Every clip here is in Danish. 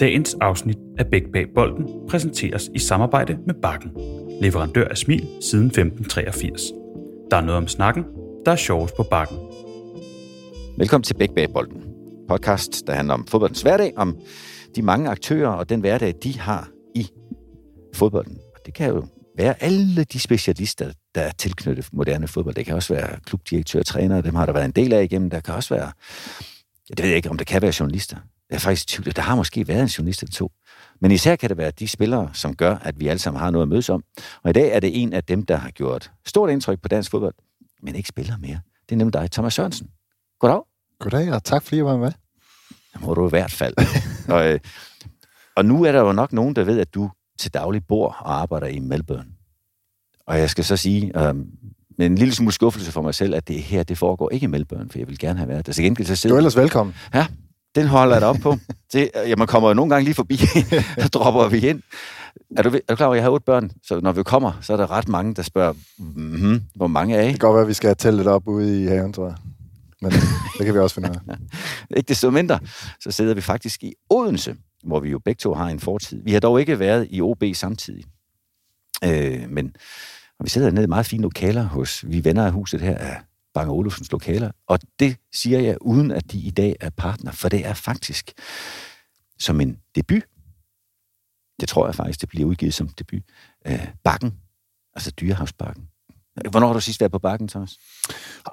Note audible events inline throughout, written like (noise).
Dagens afsnit af Bæk Bag Bolden præsenteres i samarbejde med Bakken, leverandør af smil siden 1583. Der er noget om snakken, der er sjovest på Bakken. Velkommen til Bæk Bag Bolden, podcast, der handler om fodboldens hverdag, om de mange aktører og den hverdag, de har i fodbolden. Og det kan jo være alle de specialister, der er tilknyttet moderne fodbold. Det kan også være klubdirektør, træner, dem har der været en del af igennem. Der kan også være, jeg ved ikke, om det kan være journalister. Jeg er faktisk tvivl, der har måske været en journalist eller to. Men især kan det være de spillere, som gør, at vi alle sammen har noget at mødes om. Og i dag er det en af dem, der har gjort stort indtryk på dansk fodbold, men ikke spiller mere. Det er nemlig dig, Thomas Sørensen. Goddag. Goddag, og tak fordi jeg var med. Det må du i hvert fald. (laughs) og, øh, og nu er der jo nok nogen, der ved, at du til daglig bor og arbejder i Melbourne. Og jeg skal så sige, øh, med en lille smule skuffelse for mig selv, at det her, det foregår ikke i Melbourne, for jeg vil gerne have været der. Så gengæld så sidder... Du er ellers velkommen. Ja, den holder jeg da op på. Det, ja, man kommer jo nogle gange lige forbi, (laughs) så dropper vi ind. Er du, er du klar over, at jeg har otte børn? Så når vi kommer, så er der ret mange, der spørger, mm-hmm, hvor mange er I? Det kan godt være, at vi skal tælle lidt op ude i haven, tror jeg. Men det kan vi også finde ud af. (laughs) ikke desto mindre, så sidder vi faktisk i Odense, hvor vi jo begge to har en fortid. Vi har dog ikke været i OB samtidig. Øh, men og vi sidder nede i meget fine lokaler hos, vi venner af huset her af Bang Olufsens lokaler. Og det siger jeg, uden at de i dag er partner, for det er faktisk som en debut. Det tror jeg faktisk, det bliver udgivet som debut. Øh, bakken, altså Dyrehavsbakken. Hvornår har du sidst været på bakken, Thomas?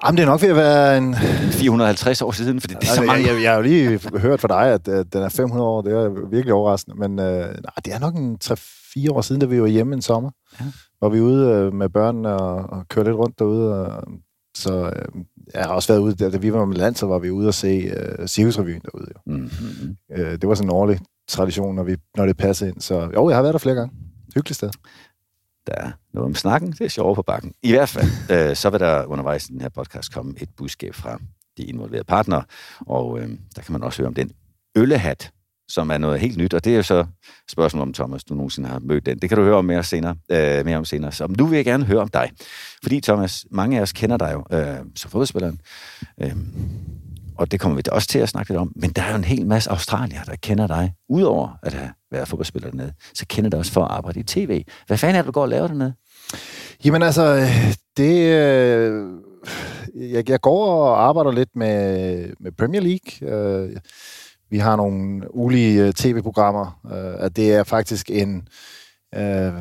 Jamen, det er nok ved at være en... 450 år siden, fordi det er så Altså, mange. jeg, jeg, jeg har jo lige hørt fra dig, at, at den er 500 år. Det er virkelig overraskende. Men øh, nej, det er nok en 3-4 år siden, da vi var hjemme en sommer. Ja. Hvor vi ude øh, med børnene og, og kørte lidt rundt derude. Og, så øh, jeg har også været ude, da, da vi var med land, så var vi ude og se øh, Cirkusrevyen derude. Jo. Mm-hmm. Øh, det var sådan en årlig tradition, når, vi, når det passede ind. Så jo, jeg har været der flere gange. Hyggeligt sted. Der er noget om snakken, det er sjovere på bakken. I hvert fald, (laughs) øh, så vil der undervejs i den her podcast komme et budskab fra de involverede partnere, og øh, der kan man også høre om den øllehat, som er noget helt nyt, og det er jo så spørgsmålet om, Thomas, du nogensinde har mødt den. Det kan du høre om mere, senere, øh, mere om senere. Så nu vil jeg gerne høre om dig. Fordi, Thomas, mange af os kender dig jo øh, som fodspilleren, øh, og det kommer vi da også til at snakke lidt om, men der er jo en hel masse australier, der kender dig, udover at have været fodboldspiller dernede, så kender dig også for at arbejde i tv. Hvad fanden er det, du går og laver dernede? Jamen altså, det... Øh, jeg, jeg går og arbejder lidt med, med Premier League. Øh, vi har nogle ulige øh, tv-programmer. Øh, at det er faktisk en... Øh,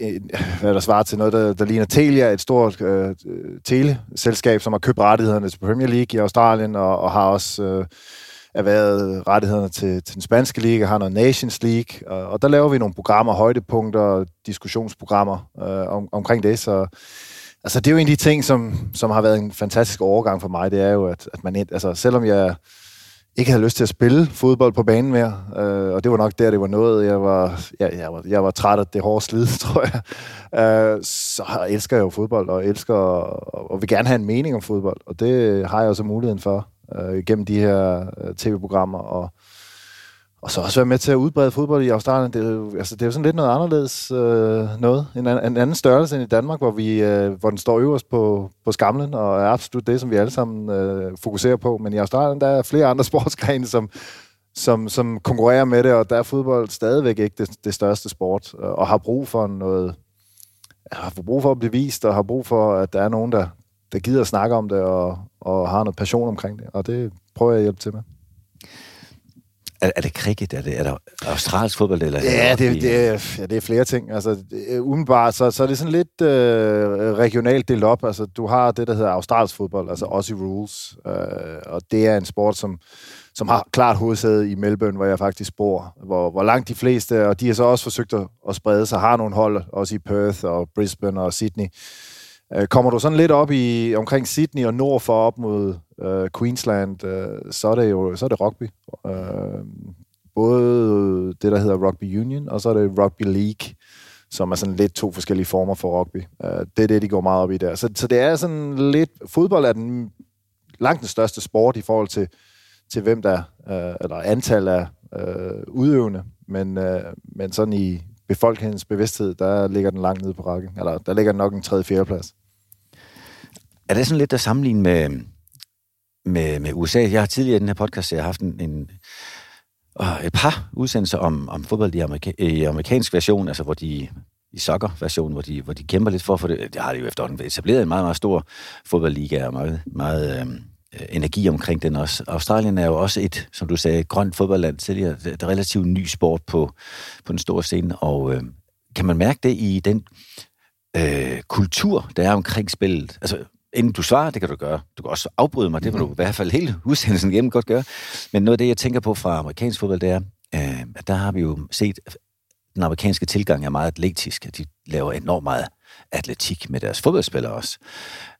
en, hvad der svarer til noget, der, der ligner Telia, et stort øh, teleselskab, som har købt rettighederne til Premier League i Australien, og, og har også øh, erhvervet rettighederne til, til den spanske liga, har noget Nations League, og, og der laver vi nogle programmer, højdepunkter, diskussionsprogrammer øh, om, omkring det, så altså, det er jo en af de ting, som, som har været en fantastisk overgang for mig, det er jo, at, at man, altså, selvom jeg ikke havde lyst til at spille fodbold på banen mere, øh, og det var nok der, det var noget, jeg var, jeg, jeg var, jeg var træt af det hårde slid, (laughs) tror jeg, øh, så elsker jeg jo fodbold, og elsker, og, og vil gerne have en mening om fodbold, og det har jeg også muligheden for, øh, gennem de her øh, tv-programmer, og, og så også være med til at udbrede fodbold i Australien. Det er jo, altså, det er jo sådan lidt noget anderledes øh, noget. En, an- en anden størrelse end i Danmark, hvor, vi, øh, hvor den står øverst på, på skamlen, og er absolut det, som vi alle sammen øh, fokuserer på. Men i Australien, der er flere andre (laughs) sportsgrene, som, som, som konkurrerer med det, og der er fodbold stadigvæk ikke det, det største sport, øh, og har brug for noget, altså, har brug for at blive vist, og har brug for, at der er nogen, der, der gider at snakke om det, og, og har noget passion omkring det. Og det prøver jeg at hjælpe til med. Er, er det cricket? Er det, er der australsk fodbold? Eller Ja, det, det, er, ja, det er flere ting. Altså, det, umiddelbart, så, så er det sådan lidt øh, regionalt delt op. Altså, du har det, der hedder australsk fodbold, altså Aussie Rules, øh, og det er en sport, som, som har klart hovedsæde i Melbourne, hvor jeg faktisk bor, hvor, hvor langt de fleste, og de har så også forsøgt at, at sprede sig, har nogle hold, også i Perth og Brisbane og Sydney. Øh, kommer du sådan lidt op i omkring Sydney og nord for op mod øh, Queensland, øh, så er det jo så er det rugby. Øh, både det, der hedder Rugby Union, og så er det Rugby League, som er sådan lidt to forskellige former for rugby. Øh, det er det, de går meget op i der. Så, så det er sådan lidt... Fodbold er den langt den største sport i forhold til, til hvem der øh, eller antal af øh, udøvende, men, øh, men sådan i befolkningens bevidsthed, der ligger den langt nede på rækken. Eller der ligger den nok en tredje, fjerde plads. Er det sådan lidt at sammenligne med, med, med USA? Jeg har tidligere i den her podcast, jeg har haft en, en og et par udsendelser om, om fodbold i, amerika- i amerikansk version, altså hvor de i soccer-version, hvor de, hvor de kæmper lidt for for det. Det har de jo efterhånden etableret en meget, meget stor fodboldliga og meget, meget øhm, øh, energi omkring den også. Australien er jo også et, som du sagde, grønt fodboldland tidligere. Det er relativt ny sport på, på den store scene, og øh, kan man mærke det i den øh, kultur, der er omkring spillet? Altså, inden du svarer, det kan du gøre. Du kan også afbryde mig, det vil du i hvert fald hele udsendelsen igennem godt gøre. Men noget af det, jeg tænker på fra amerikansk fodbold, det er, øh, at der har vi jo set, at den amerikanske tilgang er meget atletisk, at de laver enormt meget atletik med deres fodboldspillere også.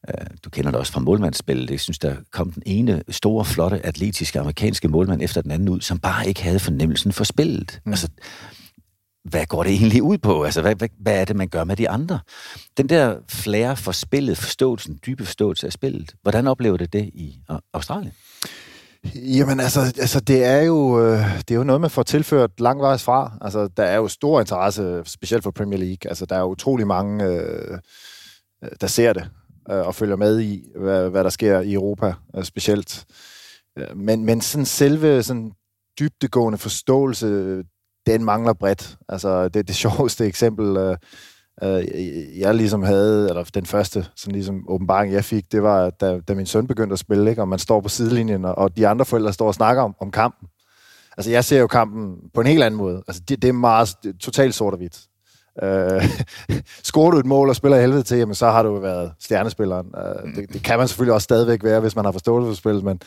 Øh, du kender det også fra målmandsspillet. Jeg synes, der kom den ene store, flotte, atletiske amerikanske målmand efter den anden ud, som bare ikke havde fornemmelsen for spillet. Mm. Altså, hvad går det egentlig ud på? Altså, hvad, hvad, hvad er det, man gør med de andre? Den der flere for spillet, forståelsen, dybe forståelse af spillet, hvordan oplever det det i Australien? Jamen altså, altså det, er jo, øh, det er jo noget, man får tilført langvejs fra. Altså, der er jo stor interesse, specielt for Premier League. Altså, der er utrolig mange, øh, øh, der ser det øh, og følger med i, hvad, hvad der sker i Europa øh, specielt. Øh, men, men sådan selve sådan dybdegående forståelse, den mangler bredt. Altså, det, det (laughs) sjoveste eksempel, øh, øh, jeg ligesom havde, eller den første sådan ligesom åbenbaring, jeg fik, det var, da, da min søn begyndte at spille, ikke? og man står på sidelinjen, og, og de andre forældre står og snakker om, om kampen. Altså, jeg ser jo kampen på en helt anden måde. Altså, det, det er meget det er totalt sort og hvidt. Øh, (laughs) scorer du et mål og spiller helvede til, jamen, så har du været stjernespilleren. Øh, det, det kan man selvfølgelig også stadigvæk være, hvis man har forståelse for spillet, men,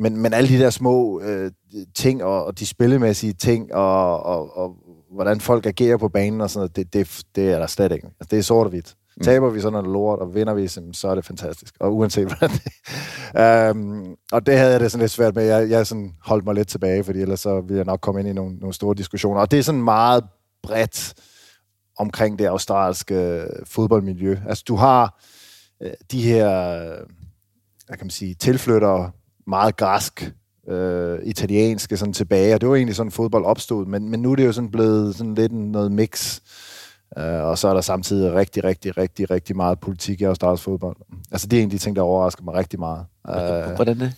men, men alle de der små øh, ting, og, og de spillemæssige ting, og, og, og hvordan folk agerer på banen og sådan noget, det, det, det er der slet ikke. Altså, det er sort og hvidt. Mm. Taber vi sådan noget lort, og vinder vi, så er det fantastisk. Og uanset hvordan det... um, og det havde jeg det sådan lidt svært med. Jeg, jeg sådan holdt mig lidt tilbage, fordi ellers så ville jeg nok komme ind i nogle, nogle store diskussioner. Og det er sådan meget bredt omkring det australske fodboldmiljø. Altså, du har øh, de her, hvad kan man sige, tilflyttere, meget græsk, øh, italienske sådan tilbage, og det var egentlig sådan fodbold opstod, men, men nu er det jo sådan blevet sådan lidt noget mix, øh, og så er der samtidig rigtig, rigtig, rigtig, rigtig meget politik i australsk fodbold. Altså det er en af de ting, der overrasker mig rigtig meget. Øh, Hvordan det?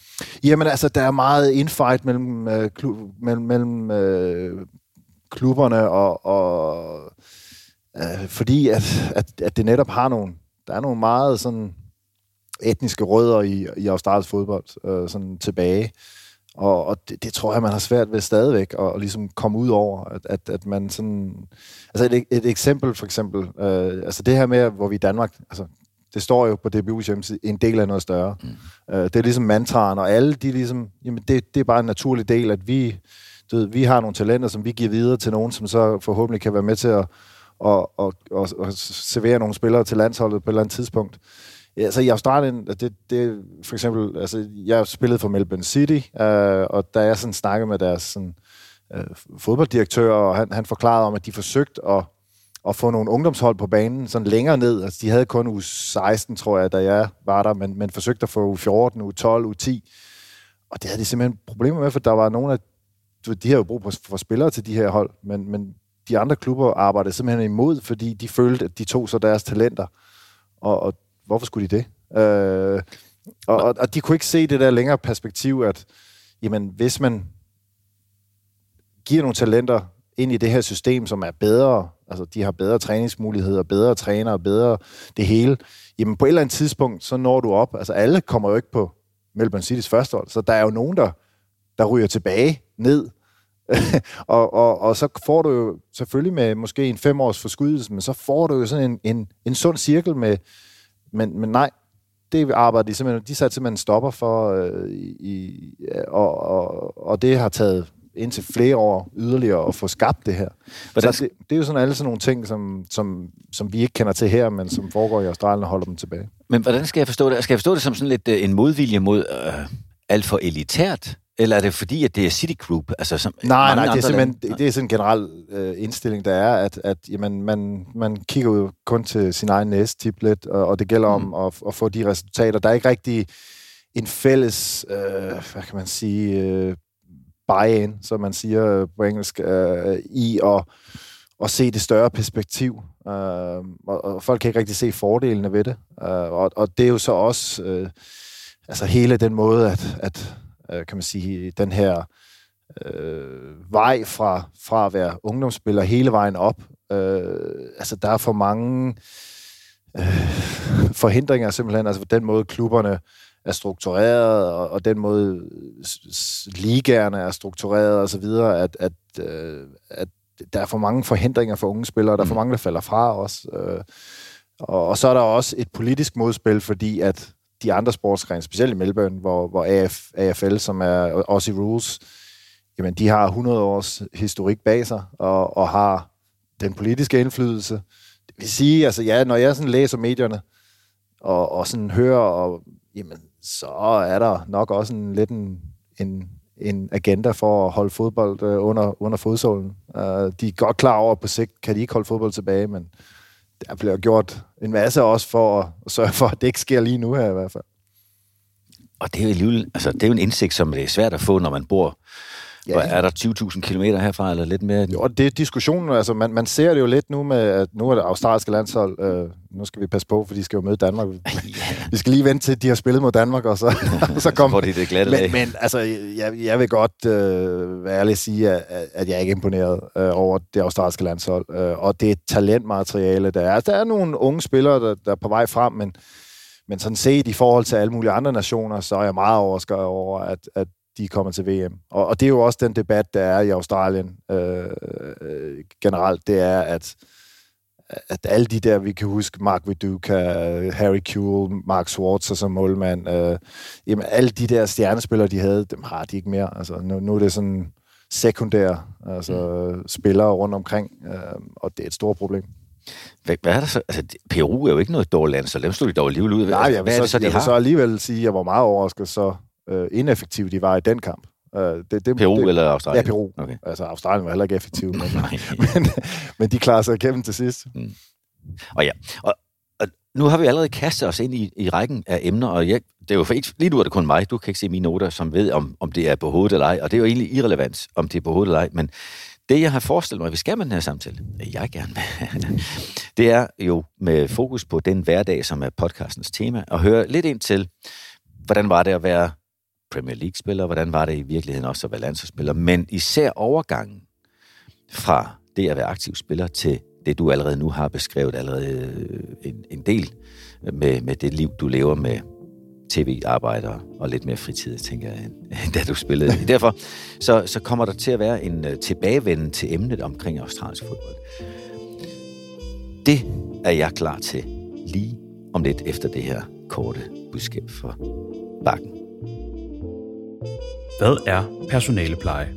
Jamen altså, der er meget infight mellem, øh, klub, mellem, mellem øh, klubberne, og, og øh, fordi at, at, at det netop har nogle, der er nogle meget sådan etniske rødder i, i australsk fodbold øh, sådan tilbage. Og, og det, det tror jeg, man har svært ved stadigvæk at, at ligesom komme ud over, at, at, at man sådan... Altså et, et eksempel for eksempel, øh, altså det her med, hvor vi i Danmark, altså det står jo på DBU's hjemmeside, en del af noget større. Mm. Øh, det er ligesom mantraen, og alle de ligesom, jamen det, det er bare en naturlig del, at vi, du ved, vi har nogle talenter, som vi giver videre til nogen, som så forhåbentlig kan være med til at, at, at, at, at servere nogle spillere til landsholdet på et eller andet tidspunkt. Ja, altså i Australien, det, det for eksempel, altså jeg spillede for Melbourne City, øh, og da jeg sådan snakkede med deres sådan, øh, fodbolddirektør, og han, han forklarede om, at de forsøgte at, at få nogle ungdomshold på banen sådan længere ned. Altså de havde kun u 16, tror jeg, da jeg var der, men, men forsøgte at få u 14, u 12, u 10. Og det havde de simpelthen problemer med, for der var nogle af, de havde jo brug for, for spillere til de her hold, men, men de andre klubber arbejdede simpelthen imod, fordi de følte, at de tog så deres talenter. Og, og hvorfor skulle de det? Øh, og, og, og de kunne ikke se det der længere perspektiv, at jamen, hvis man giver nogle talenter ind i det her system, som er bedre, altså de har bedre træningsmuligheder, bedre trænere, bedre det hele, jamen på et eller andet tidspunkt, så når du op. Altså alle kommer jo ikke på Melbourne City's første hold, så der er jo nogen, der, der ryger tilbage ned, (laughs) og, og, og så får du jo selvfølgelig med måske en fem års forskydelse, men så får du jo sådan en, en, en sund cirkel med, men, men nej, det arbejder de simpelthen, de satte simpelthen stopper for, øh, i, og, og, og det har taget indtil flere år yderligere at få skabt det her. Hvordan... Så det, det er jo sådan alle sådan nogle ting, som, som, som vi ikke kender til her, men som foregår i Australien og holder dem tilbage. Men hvordan skal jeg forstå det? Skal jeg forstå det som sådan lidt uh, en modvilje mod uh, alt for elitært eller er det fordi, at det er City Group? Altså, som nej, nej, det er simpelthen det, det er sådan en generel øh, indstilling, der er, at, at jamen, man, man kigger jo kun til sin egen næste tip lidt, og, og det gælder mm. om at, at få de resultater. Der er ikke rigtig en fælles, øh, hvad kan man sige, øh, buy-in, som man siger på engelsk, øh, i at, at se det større perspektiv. Øh, og, og folk kan ikke rigtig se fordelene ved det. Øh, og, og det er jo så også øh, altså hele den måde, at, at øh, kan man sige, den her øh, vej fra, fra at være ungdomsspiller hele vejen op. Øh, altså, der er for mange øh, forhindringer simpelthen, altså den måde klubberne er struktureret, og, og den måde ligaerne er struktureret og så videre, at, at, øh, at der er for mange forhindringer for unge spillere, der er for mm. mange, der falder fra os. Øh, og, og så er der også et politisk modspil, fordi at de andre sportsgrene, specielt i Melbourne, hvor, hvor AF, AFL, som er Aussie Rules, jamen de har 100 års historik bag sig, og, og har den politiske indflydelse. Det vil sige, altså ja, når jeg sådan læser medierne, og, og sådan hører, og, jamen, så er der nok også en, lidt en, en, en agenda for at holde fodbold øh, under, under fodsålen. Uh, de er godt klar over, at på sigt kan de ikke holde fodbold tilbage, men der bliver gjort en masse også for at sørge for, at det ikke sker lige nu her i hvert fald. Og det er jo, alligevel, altså, det er jo en indsigt, som det er svært at få, når man bor Ja, er der 20.000 km herfra, eller lidt mere? Jo, det er diskussionen. Altså, man, man ser det jo lidt nu med, at nu er det australske landshold. Øh, nu skal vi passe på, for de skal jo møde Danmark. (laughs) Ja. Vi skal lige vente til, de har spillet mod Danmark, og så, (laughs) så kommer de det glatte men, men altså, jeg, jeg vil godt øh, være ærlig at sige, at, at jeg er ikke imponeret øh, over det australske landshold. Øh, og det er talentmateriale, der er. Der er nogle unge spillere, der, der er på vej frem, men men sådan set i forhold til alle mulige andre nationer, så er jeg meget overrasket over, at, at de kommer til VM. Og, og det er jo også den debat, der er i Australien øh, øh, generelt, det er, at, at alle de der, vi kan huske, Mark Viduka, Harry Kuehl, Mark Schwartz som målmand, øh, jamen alle de der stjernespillere, de havde, dem har de ikke mere. Altså, nu, nu er det sådan sekundære altså, mm. spillere rundt omkring, øh, og det er et stort problem. Hvad, hvad er der så? Altså, Peru er jo ikke noget dårligt land, så dem stod de dog alligevel ud. Nej, jeg vil, hvad så, det, så, de jeg vil så alligevel sige, at jeg var meget overrasket så øh, ineffektive de var i den kamp. Uh, det, det, Peru det, eller Australien? Ja, Peru. Okay. Altså, Australien var heller ikke effektiv, men, (laughs) (laughs) men, men de klarer sig igennem til sidst. Mm. Og ja, og, og nu har vi allerede kastet os ind i, i rækken af emner, og jeg, det er jo for ikke, lige nu er det kun mig, du kan ikke se mine noter, som ved, om, om det er på hovedet eller ej, og det er jo egentlig irrelevant, om det er på hovedet eller ej, men det, jeg har forestillet mig, vi skal med den her samtale, jeg gerne (laughs) det er jo med fokus på den hverdag, som er podcastens tema, og høre lidt ind til, hvordan var det at være Premier League-spiller, hvordan var det i virkeligheden også at være landsholdsspiller, men især overgangen fra det at være aktiv spiller til det, du allerede nu har beskrevet allerede øh, en, en del med, med det liv, du lever med tv-arbejder og lidt mere fritid, tænker jeg, end da du spillede. (laughs) Derfor så, så kommer der til at være en uh, tilbagevenden til emnet omkring australsk fodbold. Det er jeg klar til lige om lidt efter det her korte budskab for bakken. Hvad er personalepleje?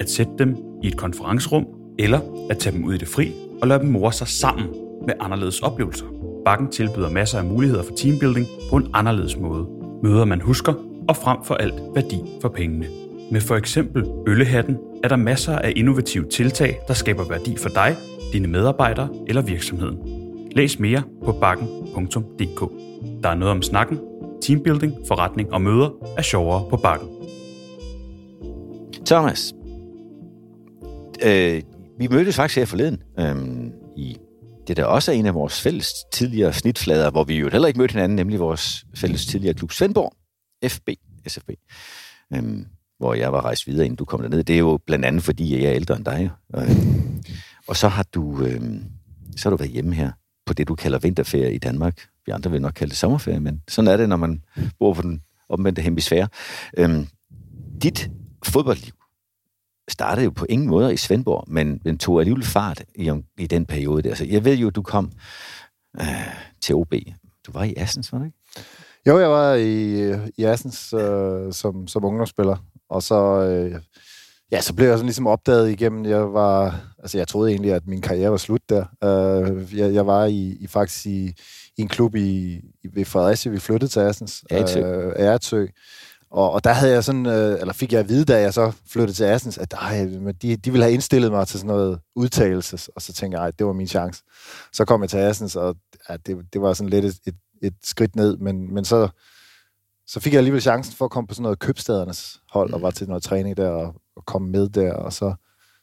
At sætte dem i et konferencerum, eller at tage dem ud i det fri og lade dem more sig sammen med anderledes oplevelser. Bakken tilbyder masser af muligheder for teambuilding på en anderledes måde. Møder man husker, og frem for alt værdi for pengene. Med for eksempel Øllehatten er der masser af innovative tiltag, der skaber værdi for dig, dine medarbejdere eller virksomheden. Læs mere på bakken.dk. Der er noget om snakken, teambuilding, forretning og møder er sjovere på bakken. Thomas, øh, vi mødtes faktisk her forleden øh, i det der også er en af vores fælles tidligere snitflader, hvor vi jo heller ikke mødte hinanden, nemlig vores fælles tidligere klub Svendborg, FB, SFB, øh, hvor jeg var rejst videre, inden du kom derned. Det er jo blandt andet, fordi jeg er ældre end dig. Øh, og så har du øh, så har du været hjemme her på det, du kalder vinterferie i Danmark. Vi andre vil nok kalde det sommerferie, men sådan er det, når man bor på den omvendte hemisfære. Øh, dit fodboldliv startede jo på ingen måde i Svendborg, men den tog alligevel fart i, i den periode der. Så jeg ved jo, du kom øh, til OB. Du var i Assens, var det ikke? Jo, jeg var i, i Assens øh, som, som ungdomsspiller, og så, øh, ja, så blev jeg sådan ligesom opdaget igennem. Jeg var, altså jeg troede egentlig, at min karriere var slut der. Øh, jeg, jeg var i, i faktisk i, i en klub i, i ved Fredericia, vi flyttede til Assens. Ertsø. Øh, Ertsø. Og, og der havde jeg sådan, øh, eller fik jeg at vide, da jeg så flyttede til Assens, at ej, de, de ville have indstillet mig til sådan noget udtalelse, og så tænkte jeg, ej, det var min chance. Så kom jeg til Assens, og ja, det, det var sådan lidt et, et, et skridt ned, men, men så, så fik jeg alligevel chancen for at komme på sådan noget købstedernes hold, og var til noget træning der, og, og komme med der, og så,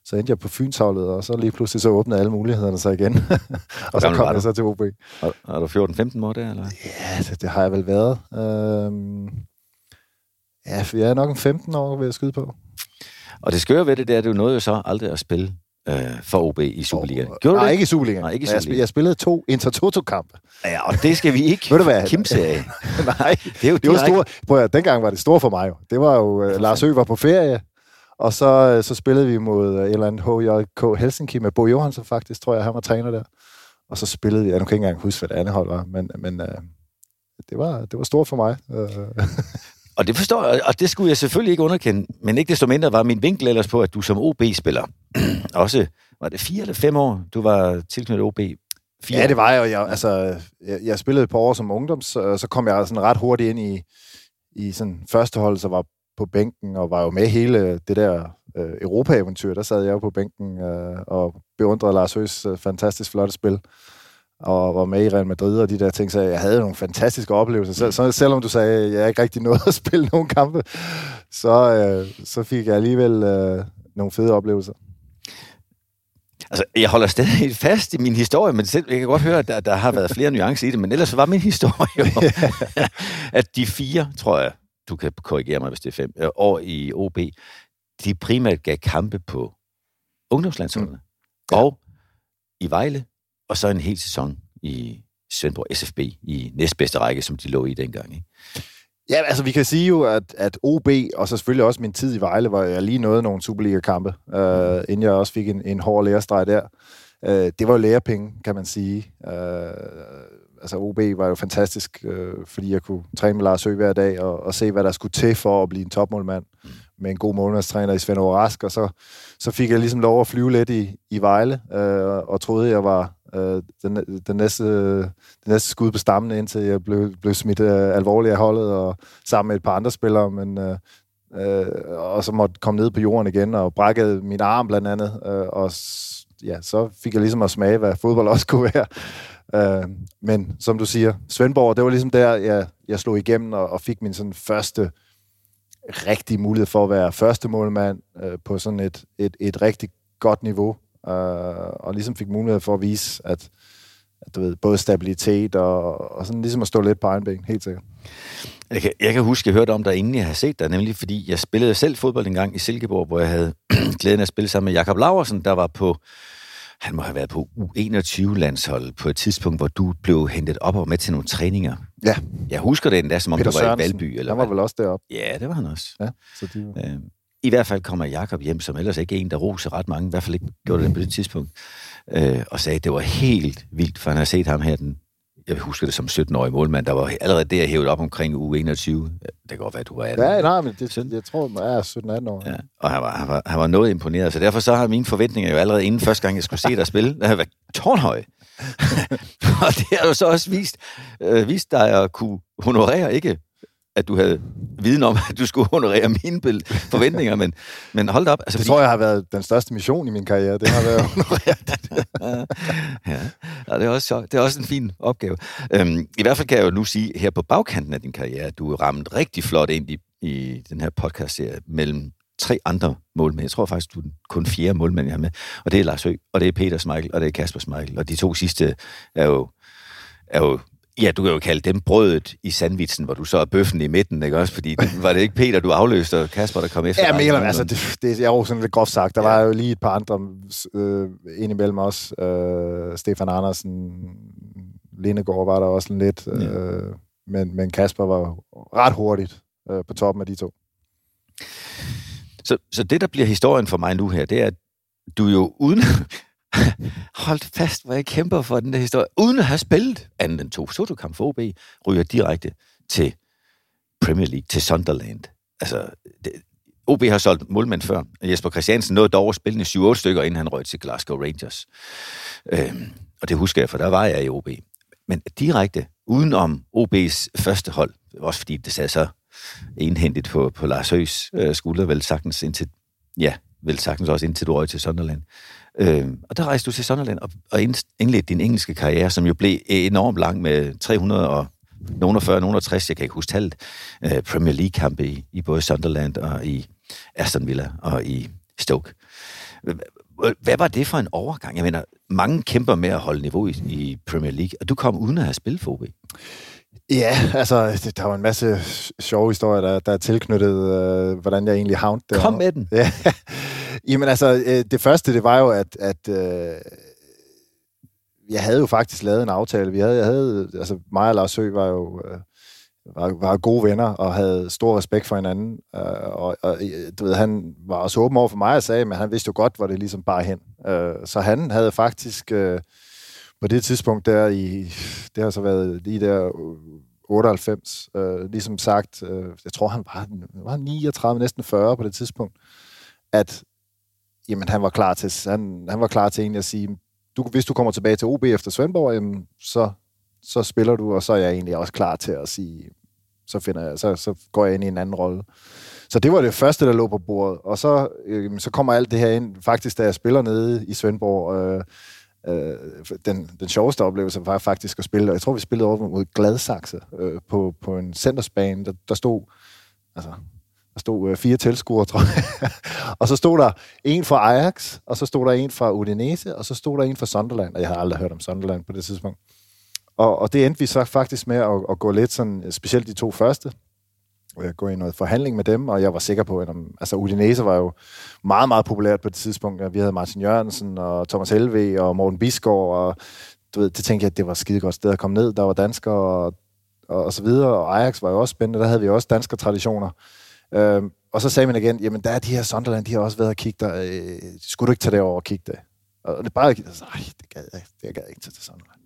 så endte jeg på Fynsholdet, og så lige pludselig så åbnede alle mulighederne sig igen. (laughs) og så kom jeg så til OB. Er, er du 14-15 år der, eller? Ja, det, det har jeg vel været. Øhm, Ja, jeg er nok en 15 år ved at skyde på. Og det skøre ved det, det er, at du nåede jo så aldrig at spille øh, for OB i Superligaen. Gjorde Nej, det? ikke i Superligaen. Nej, ikke i Jeg, Superligaen. spil- jeg spillede to Intertoto-kampe. Ja, og det skal vi ikke (laughs) Ved du hvad? kimse af. (laughs) Nej, Det er jo det var store. Prøv at, dengang var det store for mig jo. Det var jo, uh, Lars Ø var på ferie, og så, øh, så spillede vi mod uh, et eller andet HJK Helsinki med Bo Johansen faktisk, tror jeg, han var træner der. Og så spillede vi, jeg nu kan ikke engang huske, hvad det andet hold var, men, men uh, det, var, det var stort for mig. (laughs) Og det forstår jeg, og det skulle jeg selvfølgelig ikke underkende, men ikke desto mindre var min vinkel ellers på, at du som OB-spiller, (clears throat) også, var det fire eller fem år, du var tilknyttet OB? Fire ja, det var jeg, og jeg, altså, jeg, jeg spillede et par år som ungdoms, og så kom jeg sådan ret hurtigt ind i, i sådan første hold, så var på bænken, og var jo med hele det der øh, Europa-eventyr. Der sad jeg jo på bænken øh, og beundrede Lars Høs øh, fantastisk flotte spil og var med i Real Madrid og de der ting, så jeg havde nogle fantastiske oplevelser. Så, så selvom du sagde, at jeg ikke rigtig (laughs) nåede at spille nogle kampe, så, øh, så fik jeg alligevel øh, nogle fede oplevelser. Altså, jeg holder stadig fast i min historie, men selv, jeg kan godt høre, at der, der har været flere nuancer i det, men ellers var min historie jo, (laughs) (laughs) at de fire, tror jeg, du kan korrigere mig, hvis det er fem, øh, år i OB, de primært gav kampe på ungdomslandsholdene, mm. Ja. og i Vejle, og så en hel sæson i Svendborg SFB i næstbedste række, som de lå i dengang. Ikke? Ja, altså vi kan sige jo, at, at OB, og så selvfølgelig også min tid i Vejle, hvor jeg lige nåede nogle Superliga-kampe, øh, inden jeg også fik en, en hård lærestreg der. Øh, det var jo lærepenge, kan man sige. Øh, altså OB var jo fantastisk, øh, fordi jeg kunne træne med Lars Høgh hver dag, og, og se, hvad der skulle til for at blive en topmålmand med en god målmandstræner i Svend Rask, og så, så fik jeg ligesom lov at flyve lidt i, i Vejle, øh, og troede, jeg var øh, den, den, næste, den næste skud på stammen, indtil jeg blev, blev smidt øh, alvorligt af holdet, og sammen med et par andre spillere, men øh, øh, og så måtte komme ned på jorden igen, og brækkede min arm blandt andet, øh, og ja, så fik jeg ligesom at smage, hvad fodbold også kunne være. Øh, men som du siger, Svendborg, det var ligesom der, jeg, jeg slog igennem og, og fik min sådan første rigtige mulighed for at være første målmand øh, på sådan et, et, et rigtig godt niveau, øh, og ligesom fik mulighed for at vise, at, at du ved, både stabilitet og, og sådan ligesom at stå lidt på egen ben, helt sikkert. Jeg kan, jeg kan huske, jeg hørte om dig, inden jeg har set dig, nemlig fordi jeg spillede selv fodbold en gang i Silkeborg, hvor jeg havde (clears throat) glæden af at spille sammen med Jakob Laversen, der var på, han må have været på U21-landsholdet på et tidspunkt, hvor du blev hentet op og med til nogle træninger. Ja, Jeg husker det endda, som om Peter du var i Sørensen, Valby. Eller han var hvad. vel også deroppe. Ja, det var han også. Ja, så de, Øh, I hvert fald kommer Jakob hjem, som ellers ikke er en, der roser ret mange, i hvert fald ikke gjorde det på det tidspunkt, øh, og sagde, at det var helt vildt, for han har set ham her, den, jeg husker det som 17-årig målmand, der var allerede der hævet op omkring uge 21. Det kan godt være, at du var 18. ja, nej, men det, jeg tror, jeg er 17-18 år. Ja, og han var, han, var, han var noget imponeret, så derfor så har mine forventninger jo allerede inden første gang, jeg skulle se dig spille, der har været tårnhøje. (laughs) og det har jo så også vist, øh, vist dig at kunne honorere, ikke at du havde viden om, (laughs) at du skulle honorere mine forventninger, men, men hold op. Altså, Det fordi- tror jeg har været den største mission i min karriere. Det har været (laughs) ja, ja det, er også, så- det er også en fin opgave. Øhm, I hvert fald kan jeg jo nu sige, her på bagkanten af din karriere, at du er ramt rigtig flot ind i, i den her podcast-serie mellem tre andre målmænd. Jeg tror faktisk, du er kun fjerde målmand, jeg har med. Og det er Lars Høgh, og det er Peter Smeichel, og det er Kasper Smeichel. Og de to sidste er jo, er jo Ja, du kan jo kalde dem brødet i sandwitsen, hvor du så er bøffen i midten, ikke også? Fordi (laughs) var det ikke Peter, du afløste, og Kasper, der kom efter Ja, men altså, det, det er jo sådan lidt groft sagt. Der Ja. var jo lige et par andre øh, indimellem os. Øh, Stefan Andersen, Lindegård var der også lidt. Øh, men, men Kasper var ret hurtigt øh, på toppen af de to. Så, så det, der bliver historien for mig nu her, det er, at du jo uden... (laughs) Hold fast, hvor jeg kæmper for den der historie. Uden at have spillet anden end to Soto-kamp for OB, ryger direkte til Premier League, til Sunderland. Altså, det, OB har solgt målmænd før. Jesper Christiansen nåede dog at spille 7-8 stykker, inden han røg til Glasgow Rangers. Øhm, og det husker jeg, for der var jeg i OB. Men direkte, uden om OB's første hold, også fordi det sad så enhændigt på, på Lars Høs øh, skulder, vel sagtens indtil, ja, vel sagtens også indtil du røg til Sunderland. Øh, og der rejste du til Sunderland og, og ind- indledte din engelske karriere, som jo blev enormt lang med 300 og nogen 40, nogen 60, jeg kan ikke huske tallet, øh, Premier League-kampe i, i både Sunderland og i Aston Villa og i Stoke. Hvad var det for en overgang? Jeg mener, mange kæmper med at holde niveau i, i Premier League, og du kom uden at have spillet for OB. Ja, altså, det, der var en masse sjove historier, der, der er tilknyttet, øh, hvordan jeg egentlig havnede der. Kom med den. Ja, Jamen altså, øh, det første, det var jo, at, at øh, jeg havde jo faktisk lavet en aftale. Vi havde, jeg havde, altså mig og Lars Høgh var jo øh, var, var gode venner og havde stor respekt for hinanden. Øh, og, og øh, du ved, han var også åben over for mig og sagde, men han vidste jo godt, hvor det ligesom bare hen. Øh, så han havde faktisk øh, på det tidspunkt der i, det har så været lige der øh, 98, øh, ligesom sagt, øh, jeg tror han var, var 39, næsten 40 på det tidspunkt, at jamen, han var klar til, han, han var klar til egentlig at sige, du, hvis du kommer tilbage til OB efter Svendborg, jamen, så, så spiller du, og så er jeg egentlig også klar til at sige, så, finder jeg, så, så går jeg ind i en anden rolle. Så det var det første, der lå på bordet. Og så, øh, så kommer alt det her ind, faktisk da jeg spiller nede i Svendborg, øh, øh, den, den sjoveste oplevelse var faktisk at spille, jeg tror, vi spillede over mod Gladsaxe øh, på, på en centersbane, der, der stod, altså, der stod øh, fire tilskuere, tror jeg. (laughs) og så stod der en fra Ajax, og så stod der en fra Udinese, og så stod der en fra Sunderland, og jeg har aldrig hørt om Sunderland på det tidspunkt. Og, og det endte vi så faktisk med at, at gå lidt sådan, øh, specielt de to første, øh, gå i noget forhandling med dem, og jeg var sikker på, at altså Udinese var jo meget, meget populært på det tidspunkt. Vi havde Martin Jørgensen og Thomas Helve og Morten Bisgaard, og du ved, det tænkte jeg, at det var et skide godt sted at komme ned. Der var danskere og, og, og så videre, og Ajax var jo også spændende. Der havde vi også danske traditioner. Øh, og så sagde man igen, jamen der er de her Sunderland, de har også været og kigge der. Øh, skulle du ikke tage det over og kigge det? Og det bare, nej, det gad jeg, det gad jeg ikke tage til Sunderland.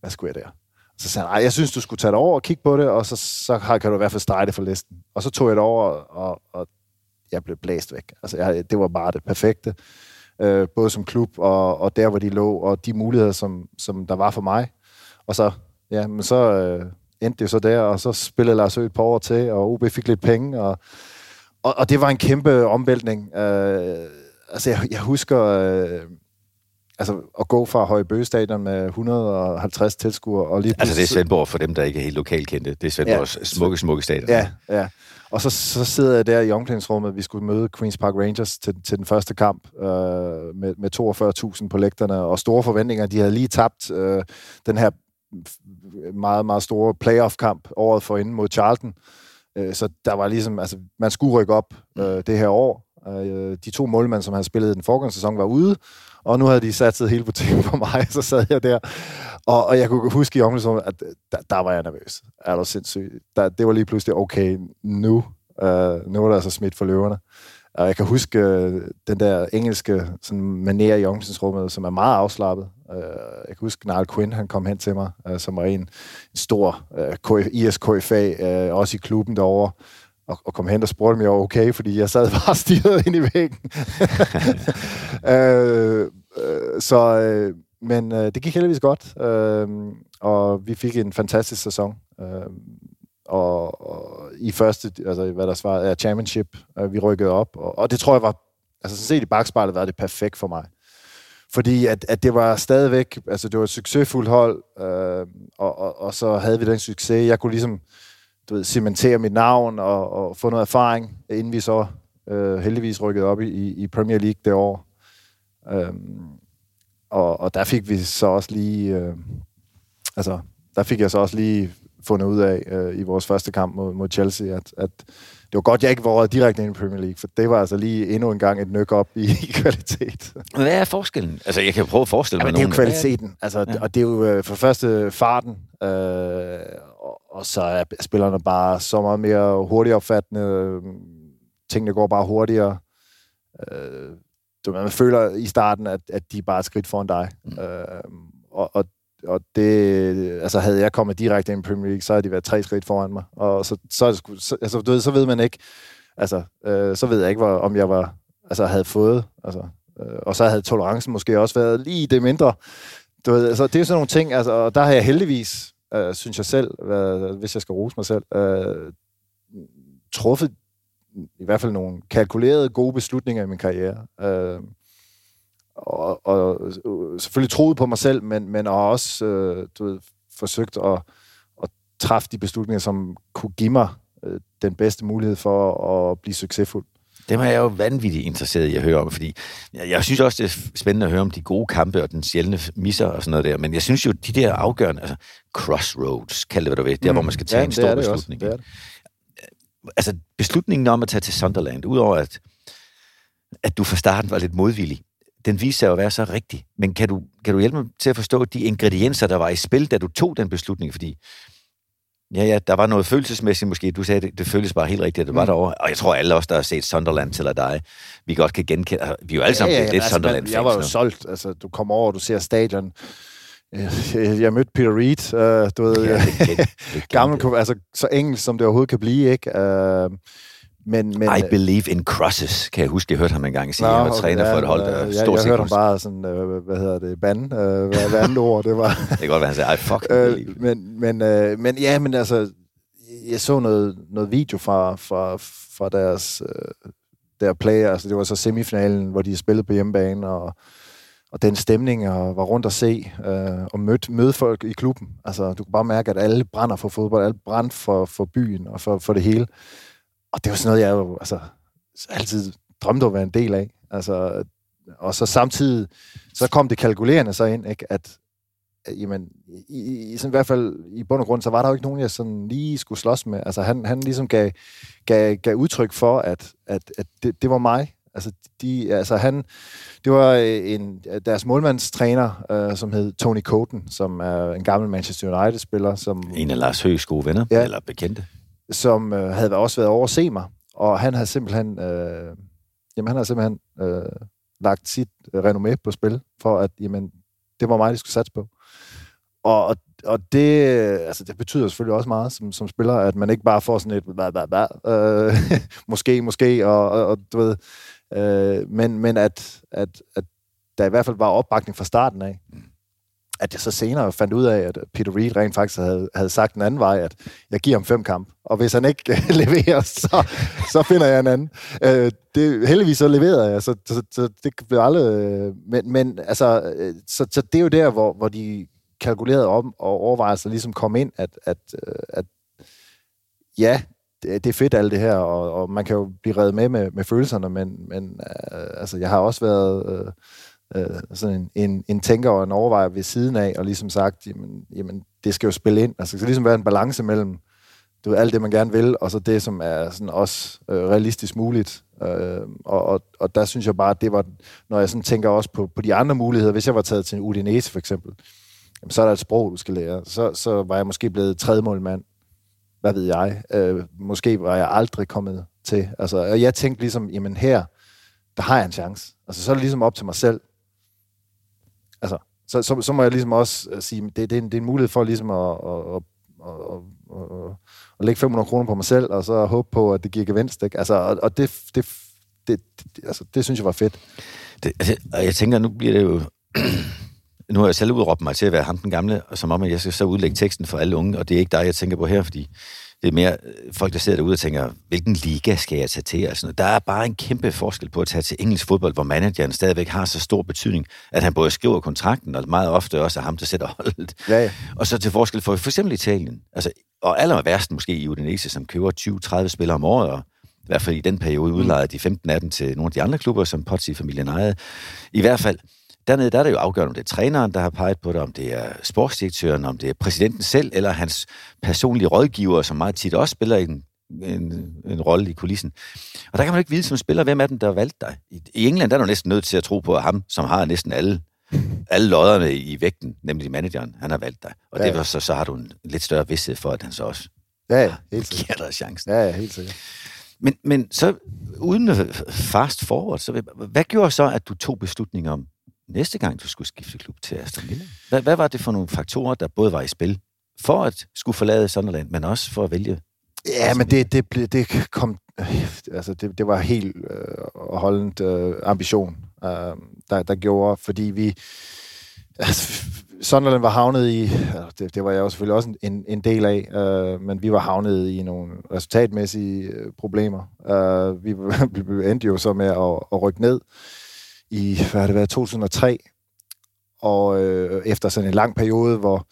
Hvad skulle jeg der? Så sagde han, jeg synes, du skulle tage det over og kigge på det, og så, så kan du i hvert fald strege det for listen. Og så tog jeg det over, og, og jeg blev blæst væk. Altså, jeg, det var bare det perfekte. Øh, både som klub, og, og der, hvor de lå, og de muligheder, som, som der var for mig. Og så, ja, men så øh, endte det jo så der, og så spillede Lars Ø et par år til, og OB fik lidt penge, og, og, og det var en kæmpe omvæltning. Øh, altså, jeg, jeg husker... Øh, altså at gå fra Høje Bøgestadion med 150 tilskuere og lige Altså det er Svendborg for dem, der ikke er helt lokalkendte. Det er Svendborgs ja, smukke, smukke stadion. Ja, ja. Og så, så sidder jeg der i omklædningsrummet, vi skulle møde Queen's Park Rangers til, til den første kamp øh, med, med 42.000 på lægterne, og store forventninger. De havde lige tabt øh, den her meget, meget store playoff-kamp året for inden mod Charlton. Øh, så der var ligesom, altså man skulle rykke op øh, det her år. Øh, de to målmænd, som havde spillet den foregående sæson, var ude, og nu havde de sat hele butikken på mig, (laughs) så sad jeg der. Og, og jeg kunne huske i omklædningsrummet, at der, der var jeg nervøs. Er du sindssygt? Der, det var lige pludselig, okay, nu, uh, nu er der altså smidt for løverne. Og jeg kan huske uh, den der engelske sådan, manér i omklædningsrummet, som er meget afslappet. Uh, jeg kan huske, Niall Quinn, han kom hen til mig, uh, som var en, en stor uh, IS-KFA, uh, også i klubben derovre og, og kom hen og spurgte, om jeg var okay, fordi jeg sad (laughs) bare stirret ind i væggen. (laughs) øh, øh, så, øh, men øh, det gik heldigvis godt, øh, og vi fik en fantastisk sæson. Øh, og, og i første, altså hvad der svarede, er championship, øh, vi rykkede op, og, og det tror jeg var, altså så set i bagspejlet, var det perfekt for mig. Fordi at, at det var stadigvæk, altså det var et succesfuldt hold, øh, og, og, og så havde vi den succes. Jeg kunne ligesom, du ved, cementere mit navn og, og få noget erfaring, inden vi så øh, heldigvis rykkede op i, i Premier League det år. Øhm, og, og der fik vi så også lige, øh, altså, der fik jeg så også lige fundet ud af øh, i vores første kamp mod, mod Chelsea, at, at det var godt, jeg ikke var direkte ind i Premier League, for det var altså lige endnu en gang et nyk op i, i kvalitet. Hvad er forskellen? Altså, jeg kan prøve at forestille mig ja, det er jo kvaliteten. Altså, ja. Og det er jo øh, for første farten, øh, og, og så er spillerne bare så meget mere hurtigt opfattende. Tingene går bare hurtigere. Øh, man føler i starten, at, at de er bare et skridt foran dig. Mm. Øh, og, og og det, altså havde jeg kommet direkte ind i Premier League, så havde de været tre skridt foran mig. Og så, så, så, altså, du ved, så ved man ikke, altså, øh, så ved jeg ikke, hvor, om jeg var, altså, havde fået, altså, øh, og så havde tolerancen måske også været lige det mindre. Du ved, altså, det er sådan nogle ting, altså, og der har jeg heldigvis, øh, synes jeg selv, øh, hvis jeg skal rose mig selv, øh, truffet i hvert fald nogle kalkulerede gode beslutninger i min karriere. Øh, og, og selvfølgelig troet på mig selv, men, men også øh, du ved, forsøgt at, at træffe de beslutninger, som kunne give mig øh, den bedste mulighed for at blive succesfuld. Dem er jeg jo vanvittigt interesseret i at høre om, fordi jeg, jeg synes også, det er spændende at høre om de gode kampe og den sjældne misser og sådan noget der, men jeg synes jo, de der afgørende, altså crossroads, kald det hvad du ved, der mm. hvor man skal tage ja, en stor beslutning. Også, det det. Altså beslutningen om at tage til Sunderland, udover at at du fra starten var lidt modvillig. Den viste sig at være så rigtig. Men kan du, kan du hjælpe mig til at forstå de ingredienser, der var i spil, da du tog den beslutning? Fordi Ja, ja, der var noget følelsesmæssigt måske. Du sagde, det, det føltes bare helt rigtigt, at det var mm. derovre. Og jeg tror, alle os, der har set Sunderland til dig, vi godt kan genkende... Altså, vi er jo alle sammen ja, ja, ja, lidt altså, sunderland Jeg var jo solgt. Altså, du kommer over, du ser stadion. Jeg, jeg mødte Peter Reed, uh, du ved, ja, det, (laughs) det, det, gammel, altså så engelsk, som det overhovedet kan blive, ikke? Uh, men, men, I believe in crosses, kan jeg huske, jeg hørte ham engang sige. Nå, han var træner ja, for et hold, der ja, stort Jeg, jeg hørte ham bare sådan, øh, hvad hedder det, band, øh, hvad, hvad andet ord det var. (laughs) det kan godt være, han sagde, I fuck øh, men, men, øh, men ja, men altså, jeg så noget, noget video fra, fra, fra deres øh, der play, altså det var så semifinalen, hvor de spillede på hjemmebane, og, og den stemning, og var rundt og se, øh, og mødte, møde folk i klubben. Altså, du kan bare mærke, at alle brænder for fodbold, alle brænder for, for byen og for, for det hele. Og det var sådan noget, jeg jo altså, altid drømte at være en del af. Altså, og så samtidig, så kom det kalkulerende så ind, ikke? at jamen, i, i, sådan i hvert fald i bund og grund, så var der jo ikke nogen, jeg sådan lige skulle slås med. Altså, han, han ligesom gav, gav, gav udtryk for, at, at, at det, det var mig. Altså, de, altså han, det var en, deres målmandstræner, øh, som hed Tony Coton, som er en gammel Manchester United-spiller. Som, en af Lars Høghs gode venner, ja, eller bekendte. Som øh, havde også været over at se mig, og han havde simpelthen, øh, jamen, han havde simpelthen øh, lagt sit øh, renommé på spil, for at jamen, det var mig, de skulle satse på. Og, og det, øh, altså det betyder selvfølgelig også meget som, som spiller, at man ikke bare får sådan et bla, bla, bla, øh, (laughs) måske, måske, og, og, og du ved, øh, men, men at, at, at der i hvert fald var opbakning fra starten af. Mm. At jeg så senere fandt ud af, at Peter Reed rent faktisk havde, havde sagt en anden vej, at jeg giver ham fem kamp, og hvis han ikke (laughs) leverer, så, så finder jeg en anden. Øh, det, heldigvis så leverede jeg, så, så, så det blev aldrig... Øh, men, men altså, øh, så, så det er jo der, hvor, hvor de kalkulerede om og overvejelser ligesom kom ind, at, at, øh, at ja, det, det er fedt alt det her, og, og man kan jo blive reddet med med, med følelserne, men, men øh, altså, jeg har også været øh, øh, sådan en, en, en tænker og en overvejer ved siden af, og ligesom sagt, jamen, jamen det skal jo spille ind. Altså, det skal ligesom være en balance mellem du ved, alt det, man gerne vil, og så det, som er sådan også øh, realistisk muligt. Øh, og, og, og der synes jeg bare, at det var, når jeg sådan tænker også på, på de andre muligheder, hvis jeg var taget til en Udinese for eksempel, jamen, så er der et sprog, du skal lære. Så, så var jeg måske blevet tredjemålmand. Hvad ved jeg? Øh, måske var jeg aldrig kommet til. Altså, og jeg tænkte ligesom, jamen her, der har jeg en chance. Altså, så er det ligesom op til mig selv. Altså, så, så, så må jeg ligesom også øh, sige, det, det, er, en, det er en mulighed for ligesom at, at, at, at, at, at lægge 500 kroner på mig selv, og så håbe på, at det giver gevinst. Ikke? Altså, og, og det, det, det, det, altså, det synes jeg var fedt. Det, altså, jeg tænker, nu bliver det jo nu har jeg selv udråbt mig til at være ham den gamle, og som om, at jeg skal så udlægge teksten for alle unge, og det er ikke dig, jeg tænker på her, fordi det er mere øh, folk, der sidder derude og tænker, hvilken liga skal jeg tage til? Altså, der er bare en kæmpe forskel på at tage til engelsk fodbold, hvor manageren stadigvæk har så stor betydning, at han både skriver kontrakten, og meget ofte også er ham, der sætter holdet. Ja, ja. Og så til forskel for for eksempel Italien. Altså, og aller værst måske i Udinese, som køber 20-30 spillere om året, og i hvert fald i den periode udlejede de 15 af dem til nogle af de andre klubber, som Pozzi-familien ejede. I hvert fald, Dernede der er det jo afgørende, om det er træneren, der har peget på det, om det er sportsdirektøren, om det er præsidenten selv, eller hans personlige rådgiver, som meget tit også spiller en, en, en rolle i kulissen. Og der kan man ikke vide som spiller, hvem er den, der har valgt dig. I, I England der er du næsten nødt til at tro på, at ham, som har næsten alle, alle lodderne i vægten, nemlig manageren, han har valgt dig. Og ja, ja. det så, så har du en lidt større vidsthed for, at han så også ja, ja, helt giver dig chancen. Ja, ja, helt sikkert. Men, men så uden fast forward, så hvad gjorde så, at du tog beslutninger om, næste gang, du skulle skifte klub til Aston Villa? Hvad, hvad var det for nogle faktorer, der både var i spil for at skulle forlade Sunderland, men også for at vælge? Ja, men det, det, det kom... Altså, det, det var helt øh, holdent øh, ambition, øh, der, der gjorde, fordi vi... Altså, Sunderland var havnet i, det, det var jeg jo selvfølgelig også en, en del af, øh, men vi var havnet i nogle resultatmæssige øh, problemer. Øh, vi, (laughs) endte jo så med at, at rykke ned i, hvad har det været, 2003, og øh, efter sådan en lang periode, hvor,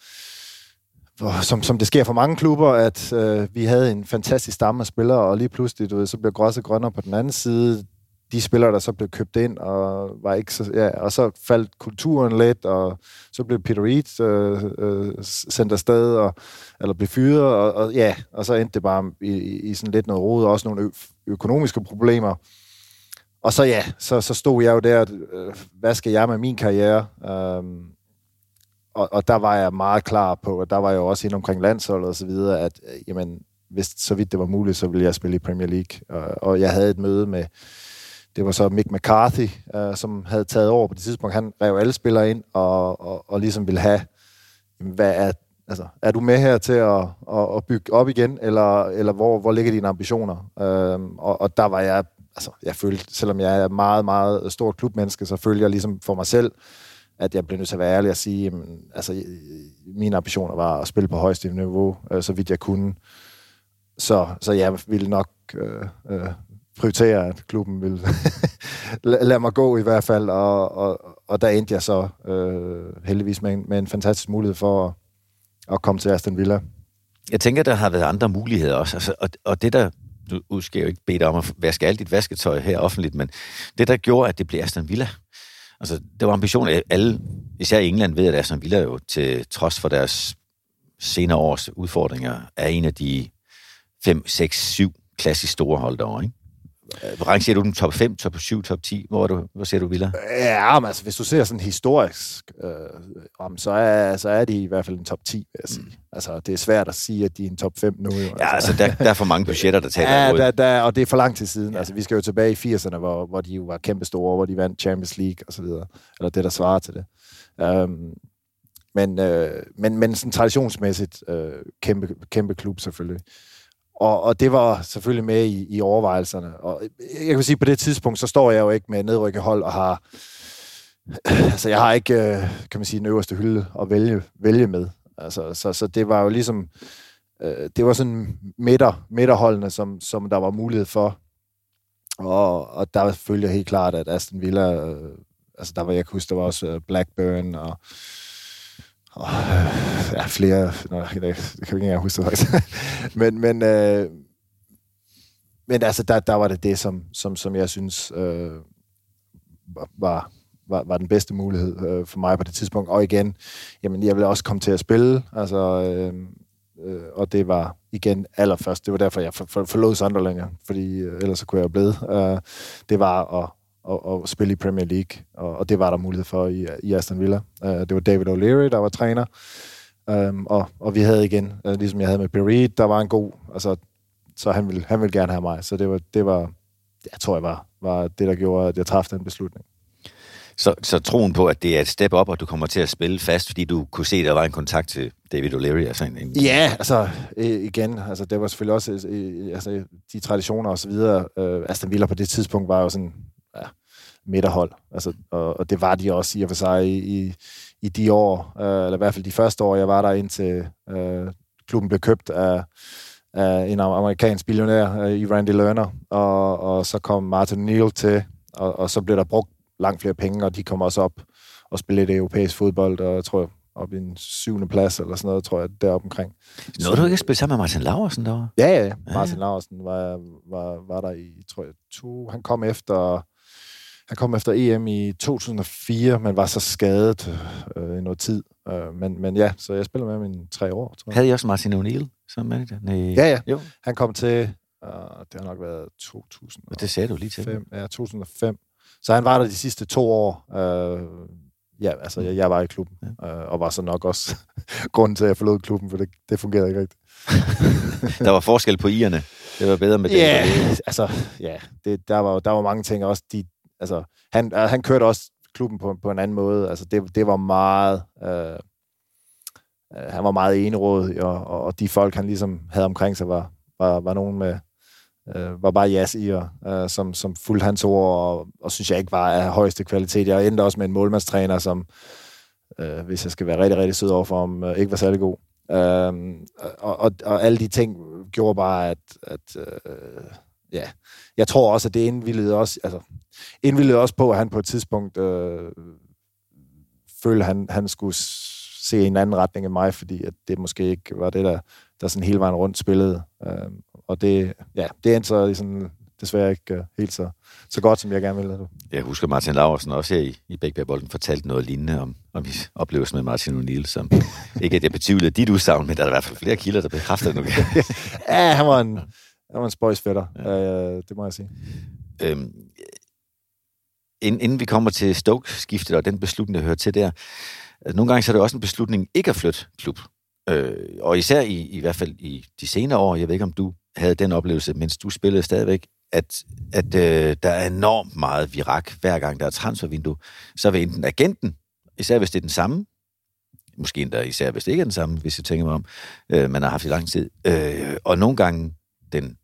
hvor som, som det sker for mange klubber, at øh, vi havde en fantastisk stamme af spillere, og lige pludselig, du ved, så blev græsset grønnere på den anden side. De spillere, der så blev købt ind, og var ikke så, ja, og så faldt kulturen lidt, og så blev Peter Reed øh, øh, sendt afsted, og, eller blev fyret, og, og, ja, og så endte det bare i, i sådan lidt noget rod, og også nogle ø- økonomiske problemer og så ja, så, så stod jeg jo der, øh, hvad skal jeg med min karriere? Øhm, og, og der var jeg meget klar på, og der var jeg jo også inde omkring landsholdet og så videre, at øh, jamen, hvis så vidt det var muligt, så ville jeg spille i Premier League. Og, og jeg havde et møde med, det var så Mick McCarthy, øh, som havde taget over på det tidspunkt. Han rev alle spillere ind og, og, og ligesom ville have, hvad er, altså, er du med her til at, at, at bygge op igen, eller, eller hvor, hvor ligger dine ambitioner? Uh, og, og der var jeg, altså, jeg følte, selvom jeg er meget, meget stort klubmenneske, så følte jeg ligesom for mig selv, at jeg blev nødt til at være ærlig og sige, jamen, altså, mine ambitioner var at spille på højeste niveau, øh, så vidt jeg kunne. Så, så jeg ville nok øh, øh, prioritere, at klubben ville (laughs) lade mig gå i hvert fald, og, og, og der endte jeg så øh, heldigvis med en, med en fantastisk mulighed for at, at komme til Aston Villa. Jeg tænker, der har været andre muligheder også, altså, og, og det der, nu skal jeg jo ikke bede dig om at vaske alt dit vasketøj her offentligt, men det der gjorde, at det blev Aston Villa, Altså, det var ambitionen. Alle, især i England, ved at Aston Villa jo, til trods for deres senere års udfordringer, er en af de 5, 6, 7 klassisk store hold derovre, ikke? Rangerer du den top 5, top 7, top 10? Hvor, er du, hvor ser du Villa? Ja, men altså, hvis du ser sådan historisk, øh, så, er, så er de i hvert fald en top 10, vil jeg sige. Mm. Altså, det er svært at sige, at de er en top 5 nu. Jo. Ja, altså, der, der er for mange budgetter, der (laughs) taler ja, der, der, og det er for lang tid siden. Ja. Altså, vi skal jo tilbage i 80'erne, hvor, hvor de jo var kæmpe store, hvor de vandt Champions League og så videre. Eller det, der svarer til det. Um, men, øh, men, men sådan traditionsmæssigt øh, kæmpe, kæmpe klub selvfølgelig. Og, og det var selvfølgelig med i, i overvejelserne. Og jeg kan sige, på det tidspunkt, så står jeg jo ikke med nedrykket hold og har... (clears throat) Altså, jeg har ikke, øh, kan man sige, den øverste hylde at vælge, vælge med. Altså, så, så det var jo ligesom... Øh, det var sådan midter, midterholdene, som, som der var mulighed for. Og, og der følger helt klart, at Aston Villa... Øh, altså, der var, jeg kan huske, der var også Blackburn og Oh, ja, flere, nå, det, kan jeg ikke engang huske faktisk. (laughs) men, men, øh, men altså, der, der var det det, som, som, som jeg synes øh, var, var, var den bedste mulighed øh, for mig på det tidspunkt. Og igen, jamen, jeg ville også komme til at spille, altså, øh, øh, og det var igen allerførst, det var derfor, jeg for, for, forlod Sunderland, fordi øh, ellers så kunne jeg jo blive. Øh, det var at og, og spille i Premier League, og, og det var der mulighed for i, i Aston Villa. Uh, det var David O'Leary, der var træner, um, og, og vi havde igen, uh, ligesom jeg havde med Perry, der var en god, altså, så han ville, han ville gerne have mig, så det var, det var jeg tror jeg var, var det, der gjorde, at jeg træffede den beslutning. Så, så troen på, at det er et step op, og du kommer til at spille fast, fordi du kunne se, at der var en kontakt til David O'Leary? Altså en, en... Ja, altså igen, altså det var selvfølgelig også altså, de traditioner og så videre. Uh, Aston Villa på det tidspunkt var jo sådan, midterhold. Altså, og, og det var de også i og for sig i, i, de år, øh, eller i hvert fald de første år, jeg var der, indtil øh, klubben blev købt af, af en amerikansk billionær øh, i Randy Lerner, og, og så kom Martin Neal til, og, og så blev der brugt langt flere penge, og de kom også op og spillede lidt europæisk fodbold, og jeg tror, op i en syvende plads, eller sådan noget, tror jeg, deroppe omkring. Nåede du ikke at spille sammen med Martin Laversen derovre? Ja, ja, ja. Martin ja. Laversen var, var, var der i, tror jeg, to... Han kom efter han kom efter EM i 2004, men var så skadet øh, i noget tid. Øh, men, men ja, så jeg spiller med ham i tre år, tror jeg. Havde I også Martin O'Neill som manager? Nej. Ja, ja. Jo. Han kom til, øh, det har nok været 2000. Og det sagde du lige til. ja, 2005. Så han var der de sidste to år. Øh, ja, altså jeg, jeg var i klubben, ja. øh, og var så nok også (laughs) grunden til, at jeg forlod klubben, for det, det fungerede ikke rigtigt. (laughs) der var forskel på ierne. Det var bedre med det. Ja, altså, ja, det, der, var, der var mange ting også. De, altså, han, øh, han kørte også klubben på, på en anden måde. Altså, det, det var meget... Øh, øh, han var meget eneråd, og, og, og de folk, han ligesom havde omkring sig, var, var, var nogen med, øh, var bare jas i, og, øh, som, som fulgte hans ord, og, og synes jeg ikke var af højeste kvalitet. Jeg endte også med en målmandstræner, som, øh, hvis jeg skal være rigtig, rigtig sød over for ham, øh, ikke var særlig god. Øh, og, og, og alle de ting gjorde bare, at, at øh, ja, jeg tror også, at det indvildede også, altså, indvildede også på, at han på et tidspunkt øh, følte, at han, han skulle se en anden retning end mig, fordi at det måske ikke var det, der, der sådan hele vejen rundt spillede. Øh, og det, ja, det endte så sådan, desværre ikke uh, helt så, så godt, som jeg gerne ville. Jeg husker Martin Laversen også her i, i Bækbærbolden fortalte noget lignende om, om oplevelsen med Martin O'Neill, som (laughs) ikke at jeg betvivler dit udsagn, men der er i hvert fald flere kilder, der bekræfter det nu. (laughs) ja, han var en, han var en spøjsfætter, ja. øh, det må jeg sige. Øhm, inden vi kommer til Stoke-skiftet og den beslutning, der hører til der, altså, nogle gange så er det også en beslutning ikke at flytte klub. Øh, og især i, i hvert fald i de senere år, jeg ved ikke, om du havde den oplevelse, mens du spillede stadigvæk, at, at øh, der er enormt meget virak, hver gang der er transfervindue. Så vil enten agenten, især hvis det er den samme, måske endda især hvis det ikke er den samme, hvis jeg tænker mig om, øh, man har haft i lang tid, øh, og nogle gange den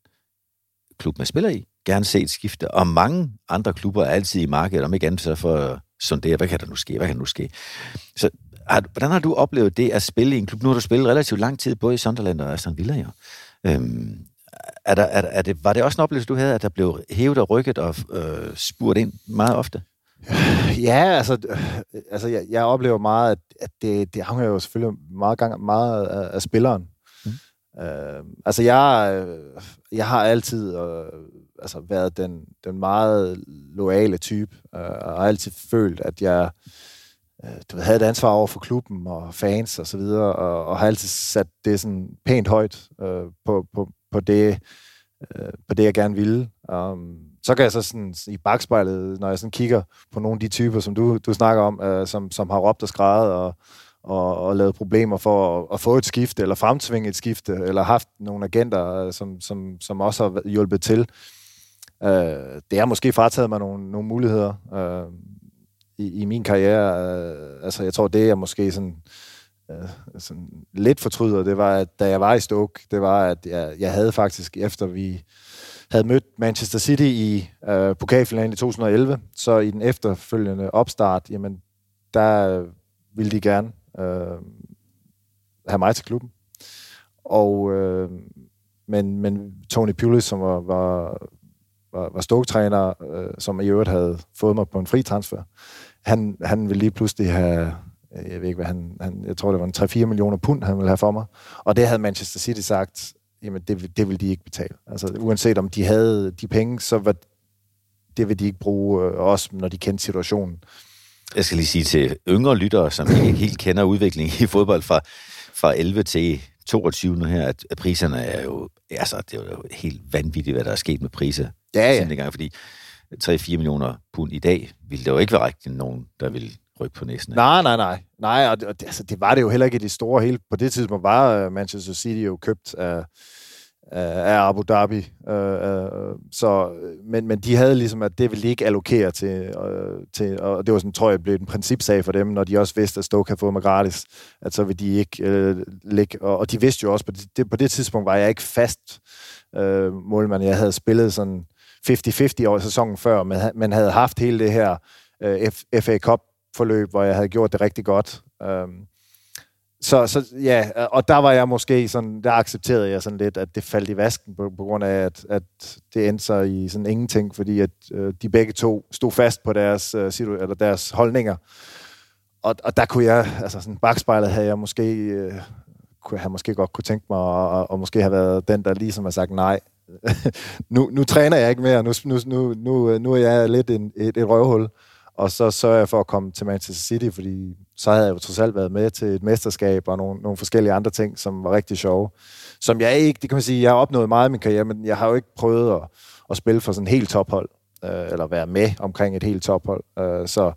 klub, man spiller i, gerne se et skifte, og mange andre klubber er altid i markedet, om ikke andet så for at sondere, hvad kan der nu ske, hvad kan der nu ske. Så har, hvordan har du oplevet det at spille i en klub? Nu har du spillet relativt lang tid, både i Sunderland og Aston Villa, jo. Øhm, er der, er, er det, var det også en oplevelse, du havde, at der blev hævet og rykket og øh, spurgt ind meget ofte? Ja, altså, øh, altså jeg, jeg oplever meget, at, at det, det afhænger jo selvfølgelig meget, gang, meget af, af spilleren. Øh, altså, jeg, øh, jeg har altid øh, altså, været den, den meget loyale type, øh, og har altid følt, at jeg øh, du ved, havde et ansvar over for klubben og fans og så videre, og, og har altid sat det sådan pænt højt øh, på, på, på det, øh, på det, jeg gerne ville. Um, så kan jeg så sådan i bagspejlet, når jeg sådan kigger på nogle af de typer, som du, du snakker om, øh, som, som har råbt og skrevet og, og, og lavet problemer for at, at få et skifte, eller fremtvinge et skifte, eller haft nogle agenter, øh, som, som, som også har hjulpet til. Øh, det har måske frataget mig nogle, nogle muligheder øh, i, i min karriere. Øh, altså, jeg tror, det er måske sådan øh, sådan lidt fortryder, det var, at da jeg var i Stoke, det var, at jeg, jeg havde faktisk, efter vi havde mødt Manchester City i øh, pokalfinalen i 2011, så i den efterfølgende opstart, jamen, der ville de gerne øh, have mig til klubben. Og, øh, men, men Tony Pulis, som var, var, var, var Stoke-træner, øh, som i øvrigt havde fået mig på en fri transfer, han, han ville lige pludselig have øh, jeg ved ikke, hvad han, han jeg tror, det var en 3-4 millioner pund, han ville have for mig. Og det havde Manchester City sagt, jamen det, det ville de ikke betale. Altså uanset om de havde de penge, så var, det vil de ikke bruge, øh, også når de kendte situationen. Jeg skal lige sige til yngre lyttere, som ikke helt kender udviklingen i fodbold fra, fra 11 til 22 nu her, at priserne er jo, altså det er jo helt vanvittigt, hvad der er sket med priser. Ja, ja. Gang, fordi 3-4 millioner pund i dag, ville det jo ikke være rigtig nogen, der vil rykke på næsen. Nej, nej, nej. Nej, og det, altså, det var det jo heller ikke det store hele. På det tidspunkt var uh, Manchester City jo købt af, Øh, af Abu Dhabi. Uh, så, men, men de havde ligesom, at det ville de ikke allokere til, til og det var sådan, tror jeg, blev en principsag for dem, når de også vidste, at Stoke havde fået mig gratis, at så ville de ikke øh, ligge. Og, og de vidste jo også, på det, på det tidspunkt var jeg ikke fast øh, målmand. Jeg havde spillet sådan 50-50 år sæsonen før, men, men havde haft hele det her uh, FA Cup forløb, hvor jeg havde gjort det rigtig godt. Øh, så, så ja, og der var jeg måske sådan, der accepterede jeg sådan lidt, at det faldt i vasken på, på grund af, at, at det endte sig i sådan ingenting, fordi at øh, de begge to stod fast på deres, øh, eller deres holdninger. Og, og der kunne jeg, altså sådan bagspejlet havde jeg måske, øh, kunne jeg måske godt kunne tænke mig, og, og måske have været den, der ligesom har sagt nej. (laughs) nu, nu træner jeg ikke mere, nu, nu, nu, nu, øh, nu er jeg lidt en, et, et røvhul. Og så sørger jeg for at komme til Manchester City, fordi så havde jeg jo trods alt været med til et mesterskab og nogle, nogle forskellige andre ting, som var rigtig sjove. Som jeg ikke, det kan man sige, jeg har opnået meget i min karriere, men jeg har jo ikke prøvet at, at spille for sådan et helt tophold, øh, eller være med omkring et helt tophold. Øh, så,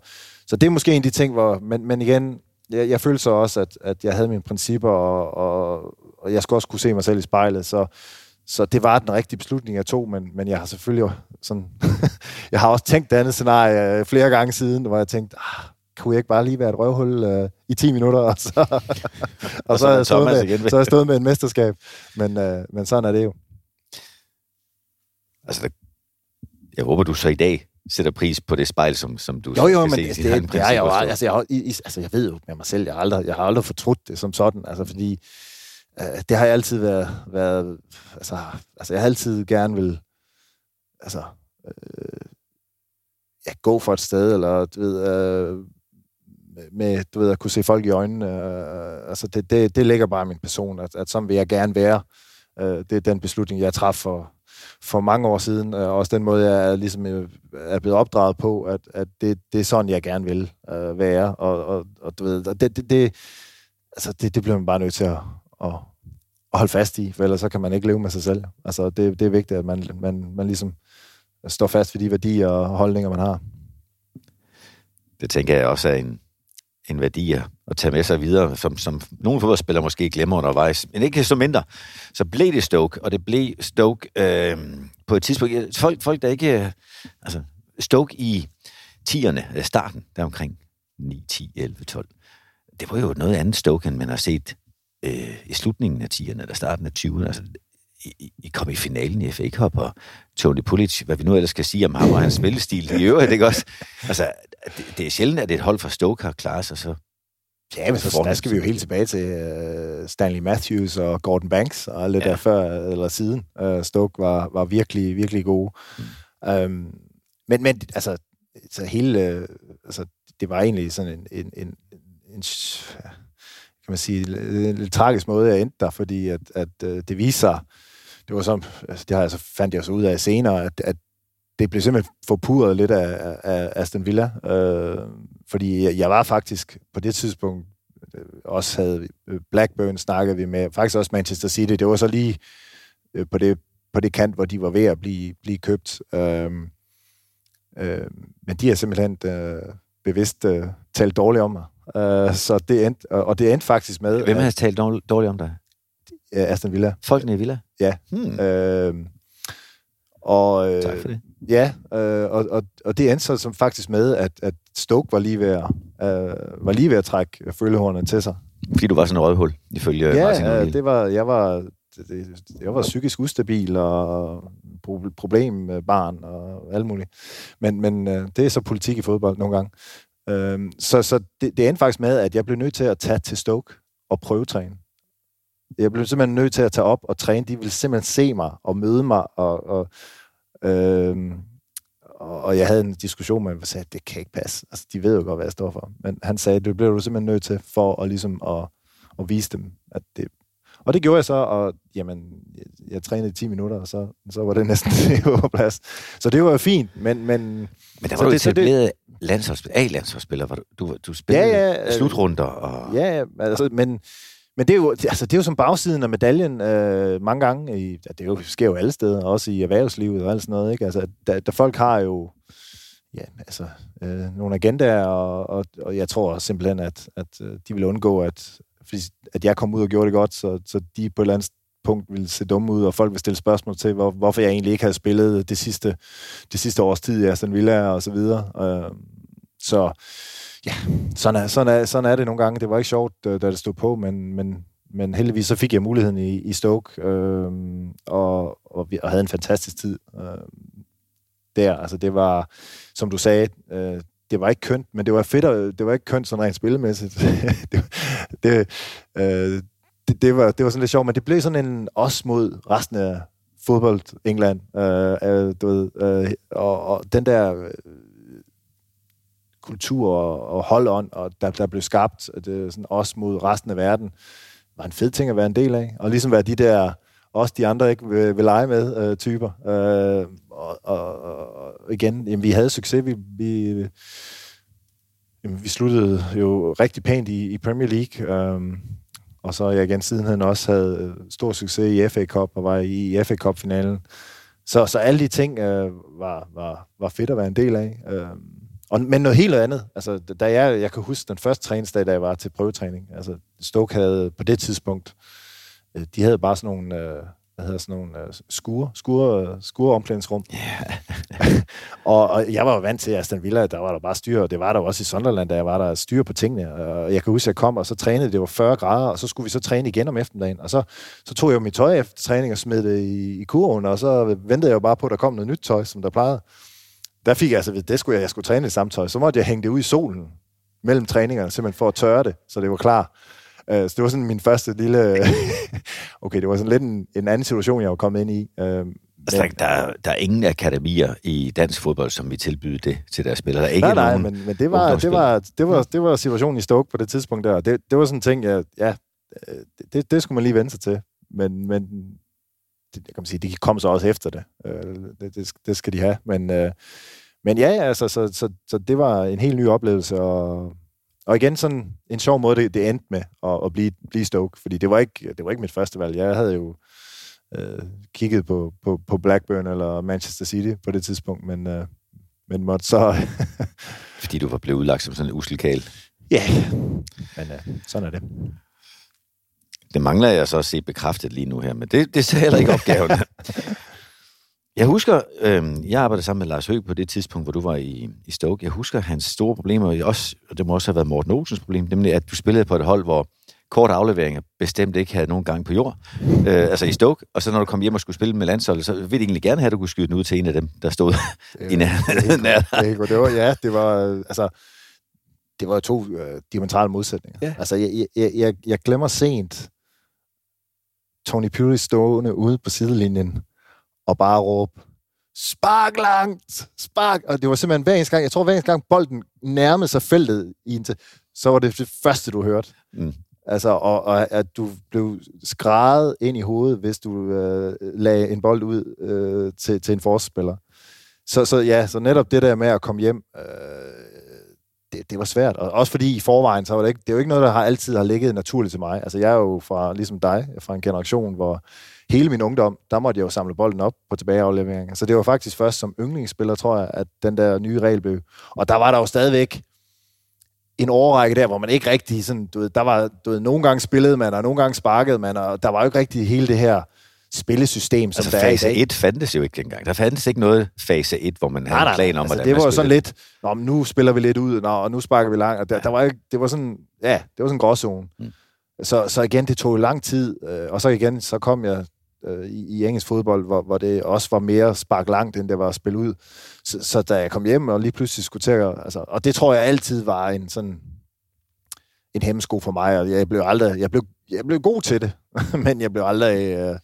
så det er måske en af de ting, hvor, men, men igen, jeg, jeg følte så også, at, at jeg havde mine principper, og, og, og jeg skulle også kunne se mig selv i spejlet, så, så det var den rigtige beslutning, jeg tog, men, men jeg har selvfølgelig sådan... (laughs) jeg har også tænkt det andet scenarie øh, flere gange siden, hvor jeg tænkte, ah, kunne jeg ikke bare lige være et røvhul uh, i 10 minutter, (laughs) og så, (laughs) og, og så, så, så, med, igen. så jeg stået med en mesterskab. Men, uh, men sådan er det jo. Altså, jeg håber, du så i dag sætter pris på det spejl, som, som du jo, jo, men se, det, det, det er jeg jo, altså, jeg, altså, jeg ved jo med mig selv, jeg har aldrig, jeg har aldrig fortrudt det som sådan, altså, fordi øh, Øh, det har jeg altid været, været altså, altså jeg har altid gerne vil, altså, øh, ja, gå for et sted, eller du ved, øh, med, du ved, at kunne se folk i øjnene. Øh, altså, det, det, det ligger bare i min person, at, at sådan vil jeg gerne være. Øh, det er den beslutning, jeg traf for, for mange år siden, og også den måde, jeg er, ligesom øh, er blevet opdraget på, at, at det, det er sådan, jeg gerne vil øh, være. Og, og, og du ved, det, det, det, altså, det, det bliver man bare nødt til at, at, at holde fast i, for ellers så kan man ikke leve med sig selv. Altså, det, det er vigtigt, at man, man, man ligesom står fast ved de værdier og holdninger, man har. Det tænker jeg også er en, en værdi at tage med sig videre, som, som nogle fodboldspillere måske glemmer undervejs. Men ikke så mindre, så blev det Stoke, og det blev Stoke øh, på et tidspunkt. Folk, folk der ikke... Øh, altså, Stoke i 10'erne, starten, der omkring 9, 10, 11, 12. Det var jo noget andet Stoke, end man har set øh, i slutningen af 10'erne, eller starten af 20'erne. Altså, I, I kom i finalen i FA Cup, og Tony Pulic, hvad vi nu ellers skal sige om ham og hans spillestil i øvrigt, ikke også? Altså, det, det er sjældent, at et hold fra Stoke har klaret sig så Ja, men så, der skal vi jo helt tilbage til uh, Stanley Matthews og Gordon Banks og alt det ja. der før eller siden. Uh, Stoke var, var virkelig, virkelig gode. Mm. Um, men, men altså, så hele, uh, altså, det var egentlig sådan en, en, en, en skal man sige, en lidt tragisk måde jeg endte der, fordi at, at øh, det viser sig, det var som, altså, det har jeg så fandt jeg så ud af senere, at, at det blev simpelthen forpudret lidt af, af Aston Villa, øh, fordi jeg var faktisk på det tidspunkt øh, også havde øh, Blackburn snakket vi med, faktisk også Manchester City, det var så lige øh, på det på det kant, hvor de var ved at blive, blive købt. Øh, øh, men de har simpelthen øh, bevidst øh, talt dårligt om mig. Øh, så det endte, og det endte faktisk med... Hvem har talt dårligt om dig? Aston Villa. Folkene i Villa? Ja. Hmm. Øh, og, øh, tak for det. Ja, øh, og, og, og det endte så som faktisk med, at, at Stoke var lige ved at, øh, var lige ved at trække følgehornene til sig. Fordi du var sådan en rødhul, ifølge ja, Martin Ja, det var, jeg var, det, jeg var psykisk ustabil og problembarn og alt muligt. Men, men øh, det er så politik i fodbold nogle gange. Øh, så så det, det endte faktisk med, at jeg blev nødt til at tage til Stoke og prøvetræne. Jeg blev simpelthen nødt til at tage op og træne. De ville simpelthen se mig og møde mig og, og Øhm, og jeg havde en diskussion med ham, og sagde, det kan ikke passe. Altså, de ved jo godt, hvad jeg står for. Men han sagde, det bliver du simpelthen nødt til, for at, ligesom at, at vise dem, at det... Og det gjorde jeg så, og jamen, jeg, jeg trænede i 10 minutter, og så, så var det næsten (laughs) på plads. Så det var jo fint, men... Men, men der var du etableret A-landsholdsspiller, du, du, du spillede ja, ja, slutrunder. Og... Ja, ja altså, men men det er, jo, altså, det er jo som bagsiden af medaljen øh, mange gange. I, det er jo, sker jo alle steder, også i erhvervslivet og alt sådan noget. Ikke? Altså, der, der folk har jo ja, altså, øh, nogle agendaer, og, og, og jeg tror simpelthen, at, at øh, de vil undgå, at, at jeg kom ud og gjorde det godt, så, så de på et eller andet punkt ville se dumme ud, og folk vil stille spørgsmål til, hvor, hvorfor jeg egentlig ikke havde spillet det sidste, det sidste års tid i Aston Villa og så videre. Øh, så ja, sådan er, sådan, er, sådan er det nogle gange. Det var ikke sjovt, da det stod på, men, men, men heldigvis så fik jeg muligheden i, i Stoke, øh, og, og, og havde en fantastisk tid øh, der. Altså det var, som du sagde, øh, det var ikke kønt, men det var fedt, det var ikke kønt sådan rent spillemæssigt. (laughs) det, det, øh, det, det, var, det var sådan lidt sjovt, men det blev sådan en os mod resten af fodbold England. Øh, øh, du ved, øh, og, og den der øh, kultur og, og holdånd, og der, der blev skabt det, øh, sådan os mod resten af verden, var en fed ting at være en del af. Og ligesom være de der, også de andre ikke vil, vil lege med øh, typer. Øh, og, og, og igen, jamen, vi havde succes. Vi, vi, jamen, vi sluttede jo rigtig pænt i, i Premier League. Øh, og så jeg igen sidenhen også havde øh, stor succes i FA Cup og var i, i FA Cup-finalen. Så, så alle de ting øh, var, var, var fedt at være en del af. Øh, og, men noget helt andet. Altså, da jeg, jeg kan huske den første træningsdag, da jeg var til prøvetræning. Altså, Stoke havde på det tidspunkt, øh, de havde bare sådan nogle, øh, hvad hedder sådan nogle uh, skure, skure, skure omklædningsrum. Yeah. (laughs) og, og, jeg var jo vant til Aston Villa, der var der bare styr, og det var der også i Sunderland, da jeg var der styr på tingene. Og jeg kan huske, at jeg kom, og så trænede, det var 40 grader, og så skulle vi så træne igen om eftermiddagen. Og så, så tog jeg jo mit tøj efter træning og smed det i, i kurven, og så ventede jeg jo bare på, at der kom noget nyt tøj, som der plejede der fik jeg altså ved, det skulle jeg, jeg skulle træne i samme tøj. Så måtte jeg hænge det ud i solen mellem træningerne, simpelthen for at tørre det, så det var klar. Uh, så det var sådan min første lille... (laughs) okay, det var sådan lidt en, en anden situation, jeg var kommet ind i. Uh, altså, men, der, der er ingen akademier i dansk fodbold, som vi tilbyder det til deres spillere. Der er ikke nej, nej, men, men det, var, det, var, det, var, det var situationen i Stoke på det tidspunkt der. Det, det var sådan en ting, jeg, ja, det, det skulle man lige vende sig til. Men, men det, kan man sige, de kom så også efter det. Øh, det, det, det skal de have. Men, øh, men ja, altså, så, så, så det var en helt ny oplevelse, og, og igen sådan en sjov måde, det, det endte med at, at blive, blive Stoke, fordi det var, ikke, det var ikke mit første valg. Jeg havde jo øh, kigget på, på, på Blackburn eller Manchester City på det tidspunkt, men, øh, men måtte så... (laughs) Fordi du var blevet udlagt som sådan en uselkal. ja, men uh, sådan er det. Det mangler jeg så at se bekræftet lige nu her, men det, det er heller ikke opgaven. (laughs) Jeg husker, øh, jeg arbejdede sammen med Lars Høgh på det tidspunkt, hvor du var i, i Stoke. Jeg husker hans store problemer, også, og det må også have været Morten Olsens problem, nemlig at du spillede på et hold, hvor kort afleveringer bestemt ikke havde nogen gang på jord, øh, altså i Stoke, og så når du kom hjem og skulle spille med landsholdet, så ville de egentlig gerne have, at du kunne skyde den ud til en af dem, der stod i nærheden. det, det, det var, ja, det var, altså, det var to øh, diametrale modsætninger. Ja. Altså, jeg, jeg, jeg, jeg glemmer sent Tony Puri stående ude på sidelinjen og bare råbe, spark langt, spark. Og det var simpelthen hver eneste gang, jeg tror hver eneste gang bolden nærmede sig feltet i en så var det det første, du hørte. Mm. Altså, og, og at du blev skrædet ind i hovedet, hvis du øh, lagde en bold ud øh, til, til en forspiller. Så, så ja, så netop det der med at komme hjem, øh, det, det var svært. Og også fordi i forvejen, så var det ikke, det er jo ikke noget, der har altid har ligget naturligt til mig. Altså, jeg er jo fra, ligesom dig, fra en generation, hvor hele min ungdom, der måtte jeg jo samle bolden op på tilbageafleveringer. Så det var faktisk først som yndlingsspiller, tror jeg, at den der nye regel blev. Og der var der jo stadigvæk en overrække der, hvor man ikke rigtig sådan, du ved, der var, du ved, nogle gange spillede man, og nogle gange sparkede man, og der var jo ikke rigtig hele det her spillesystem, som Altså der er i fase dag. 1 fandtes jo ikke engang. Der fandtes ikke noget fase 1, hvor man havde en plan om, altså, hvordan det var jo sådan lidt, Nå, men nu spiller vi lidt ud, Nå, og nu sparker vi langt, og der, der var ikke, det var sådan, ja, det var sådan en gråzone. Mm. Så, så igen, det tog lang tid, øh, og så igen, så kom jeg øh, i, i engelsk fodbold, hvor, hvor det også var mere spark langt, end det var at spille ud. Så, så da jeg kom hjem og lige pludselig skulle til at, altså, og det tror jeg altid var en sådan en hemmesko for mig, og jeg blev aldrig, jeg blev, jeg blev god til det, (laughs) men jeg blev aldrig, øh,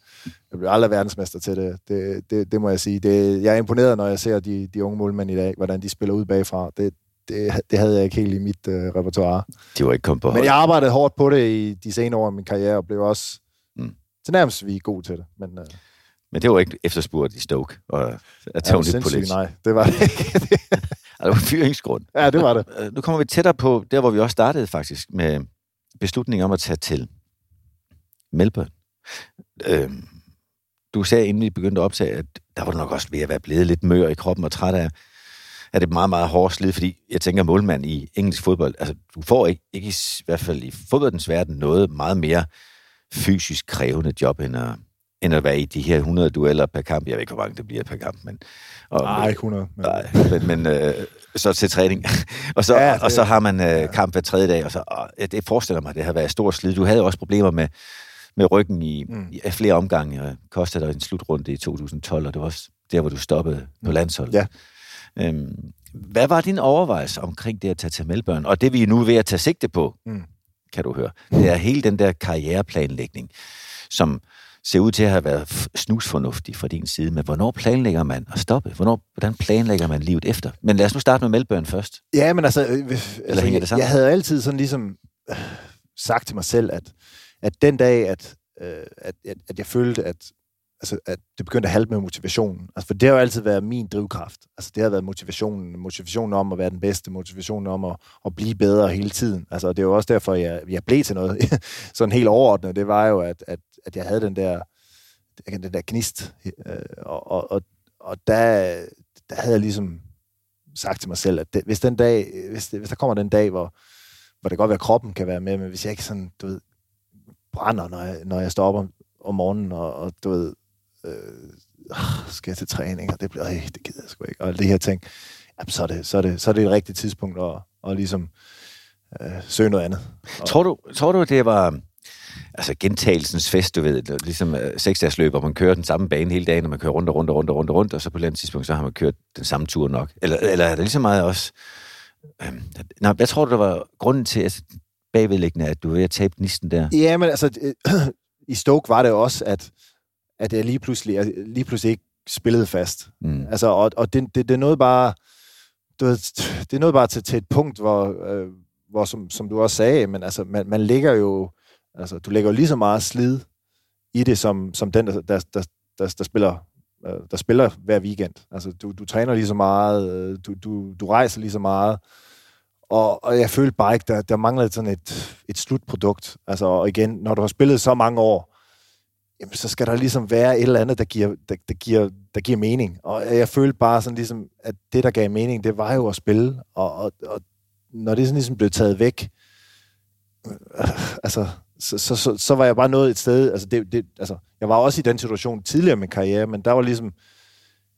jeg blev aldrig verdensmester til det. Det, det, det må jeg sige. Det, jeg er imponeret, når jeg ser de, de unge målmænd i dag, hvordan de spiller ud bagfra. Det, det, det havde jeg ikke helt i mit øh, repertoire. De var ikke kommet på Men jeg arbejdede hårdt på det i de senere år af min karriere, og blev også. Til nærmest vi god til det. Men, øh, Men det var ikke efterspurgt i Stoke. Og er du Tony sindssyg? Pulis. Nej, det var det ikke. (laughs) Altså, det var fyringsgrund. ja, det var det. Øh, Nu kommer vi tættere på der, hvor vi også startede faktisk, med beslutningen om at tage til Melbourne. Øhm, du sagde, inden vi begyndte at optage, at der var du nok også ved at være blevet lidt mør i kroppen og træt af, af det meget, meget hårde slid, fordi jeg tænker, målmand i engelsk fodbold, altså du får ikke, ikke i, i hvert fald i fodboldens verden, noget meget mere fysisk krævende job, end at, end at være i de her 100 dueller per kamp. Jeg ved ikke, hvor mange det bliver per kamp, men... Og, Nej, ikke 100. Men, Nej, men, men øh, så til træning. (laughs) og, så, Ja, det- og så har man øh, kamp hver tredje dag, og så og, ja, det forestiller mig, det har været stor slid. Du havde også problemer med, med ryggen i, mm. Mm. i flere omgange, og kostede dig en slutrunde i 2012, og det var også der, hvor du stoppede på landsholdet. Ja. Øhm, hvad var din overvejelse omkring det at tage til Melbourne? Og det vi er nu ved at tage sigte på, Mm. Kan du høre, det er hele den der karriereplanlægning, som ser ud til at have været snusfornuftig fra din side, men hvornår planlægger man at stoppe? Hvornår, hvordan planlægger man livet efter? Men lad os nu starte med Melbourne først. Ja, men altså, øh, altså hænger det jeg, sammen? jeg havde altid sådan ligesom øh, sagt til mig selv, at, at den dag, at, øh, at, at, at jeg følte, at, altså, at det begyndte at halte med motivationen. Altså, for det har jo altid været min drivkraft. Altså, det har været motivationen. Motivationen om at være den bedste. Motivationen om at, at blive bedre hele tiden. Altså, det er jo også derfor, jeg, jeg blev til noget. (laughs) sådan helt overordnet. Det var jo, at, at, at jeg havde den der, den der gnist. Øh, og, og, og, og der, der havde jeg ligesom sagt til mig selv, at det, hvis, den dag, hvis, det, hvis der kommer den dag, hvor, hvor det godt være, at kroppen kan være med, men hvis jeg ikke sådan, du ved, brænder, når jeg, når jeg står op om, om morgenen, og, og du ved, øh, øh, skal jeg til træning, og det bliver, øh, det gider jeg sgu ikke, og alle de her ting, jamen, så, er det, så, er det, så er det et rigtigt tidspunkt at, at ligesom øh, søge noget andet. Tror du, tror du, det var altså gentagelsens fest, du ved, det ligesom uh, seksdagsløb, hvor man kører den samme bane hele dagen, og man kører rundt og rundt og rundt og rundt og rundt, og så på et eller andet tidspunkt, så har man kørt den samme tur nok. Eller, eller er det lige så meget også... Øhm, nej, hvad tror du, der var grunden til, altså, bagvedliggende, at du er ved at tabe gnisten der? Ja, men altså, øh, (clears throat) i Stoke var det også, at, at jeg lige pludselig, jeg lige pludselig ikke spillede fast. Mm. Altså, og, og det, det, det er noget bare, du ved, det er noget bare til, til et punkt, hvor, øh, hvor som, som du også sagde, men altså, man, man ligger jo, altså, du lægger jo lige så meget slid i det, som, som den, der, der, der, der, der spiller øh, der spiller hver weekend. Altså, du, du træner lige så meget, øh, du, du, du rejser lige så meget, og, og jeg følte bare ikke, der, der manglede sådan et, et slutprodukt. Altså, og igen, når du har spillet så mange år jamen, så skal der ligesom være et eller andet, der giver, der, der, giver, der giver mening. Og jeg følte bare sådan ligesom, at det, der gav mening, det var jo at spille. Og, og, og når det sådan ligesom blev taget væk, øh, altså, så, så, så, så var jeg bare nået et sted, altså, det, det, altså, jeg var også i den situation tidligere i min karriere, men der var ligesom,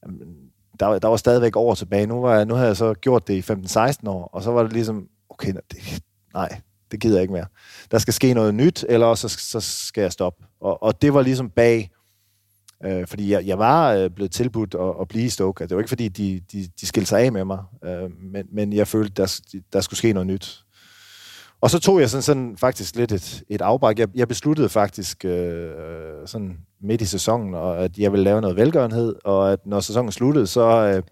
jamen, der, der var stadigvæk over tilbage. Nu, var jeg, nu havde jeg så gjort det i 15-16 år, og så var det ligesom, okay, det, nej, det gider jeg ikke mere. Der skal ske noget nyt, eller så, så skal jeg stoppe. Og, og det var ligesom bag, øh, fordi jeg, jeg var øh, blevet tilbudt at, at blive i Stoke. Det var ikke, fordi de, de, de skilte sig af med mig, øh, men, men jeg følte, der, der skulle ske noget nyt. Og så tog jeg sådan, sådan faktisk lidt et, et afbræk. Jeg, jeg besluttede faktisk øh, sådan midt i sæsonen, og at jeg ville lave noget velgørenhed, og at når sæsonen sluttede, så, øh,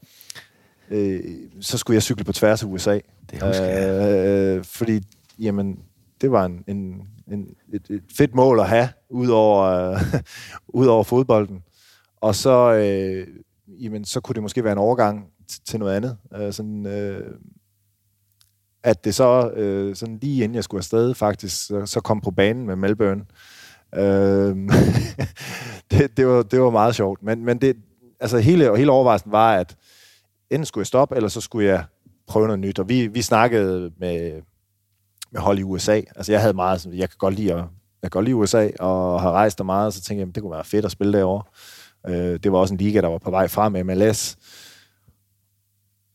øh, så skulle jeg cykle på tværs af USA. Det jeg. Øh, fordi, jamen, det var en, en, en, et, et fedt mål at have, ud over, øh, (laughs) ud over fodbolden. Og så, øh, jamen, så kunne det måske være en overgang til, til noget andet. Øh, sådan, øh, at det så, øh, sådan lige inden jeg skulle afsted faktisk, så, så kom på banen med Melbourne. Øh, (laughs) det, det, var, det var meget sjovt. Men, men det, altså hele, hele overvejelsen var, at enten skulle jeg stoppe, eller så skulle jeg prøve noget nyt. Og vi, vi snakkede med, med hold i USA. Altså jeg havde meget, sådan, jeg kan godt lide at, jeg kan godt lide USA, og har rejst der meget, så tænkte jeg, det kunne være fedt at spille derovre. Øh, det var også en liga, der var på vej frem med MLS.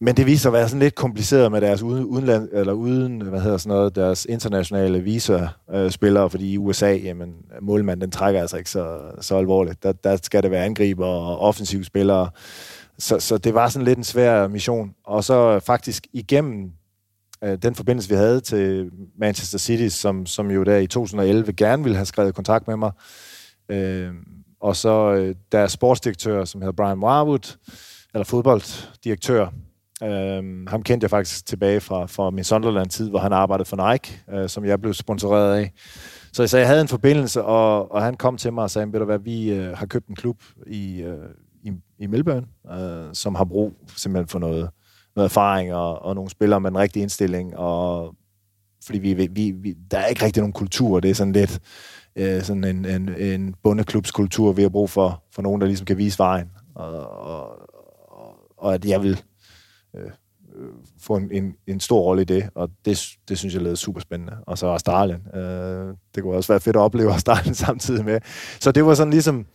Men det viser sig at være sådan lidt kompliceret med deres uden, udenland, eller uden, hvad hedder sådan noget, deres internationale visa-spillere, øh, fordi i USA, jamen, målmanden, den trækker altså ikke så, så alvorligt. Der, der skal det være angriber og offensive spillere. Så, så det var sådan lidt en svær mission. Og så faktisk igennem øh, den forbindelse, vi havde til Manchester City, som, som jo der i 2011 gerne ville have skrevet kontakt med mig, øh, og så øh, deres sportsdirektør, som hedder Brian Warwood, eller fodbolddirektør, Øh, ham kendte jeg faktisk tilbage fra, fra min Sunderland-tid, hvor han arbejdede for Nike, øh, som jeg blev sponsoreret af. Så, så jeg havde en forbindelse, og, og han kom til mig og sagde, ved du hvad, vi øh, har købt en klub i, øh, i, i Melbourne, øh, som har brug simpelthen for noget, noget erfaring og, og nogle spillere med en rigtig indstilling, og fordi vi, vi, vi, der er ikke rigtig nogen kultur, det er sådan lidt øh, sådan en, en, en bundeklubskultur, vi har brug for, for nogen, der ligesom kan vise vejen, og, og, og, og at jeg vil øh, øh få en, en, en stor rolle i det, og det, det synes jeg lød super spændende. Og så Australien. Øh, det kunne også være fedt at opleve Australien (laughs) samtidig med. Så det var sådan ligesom,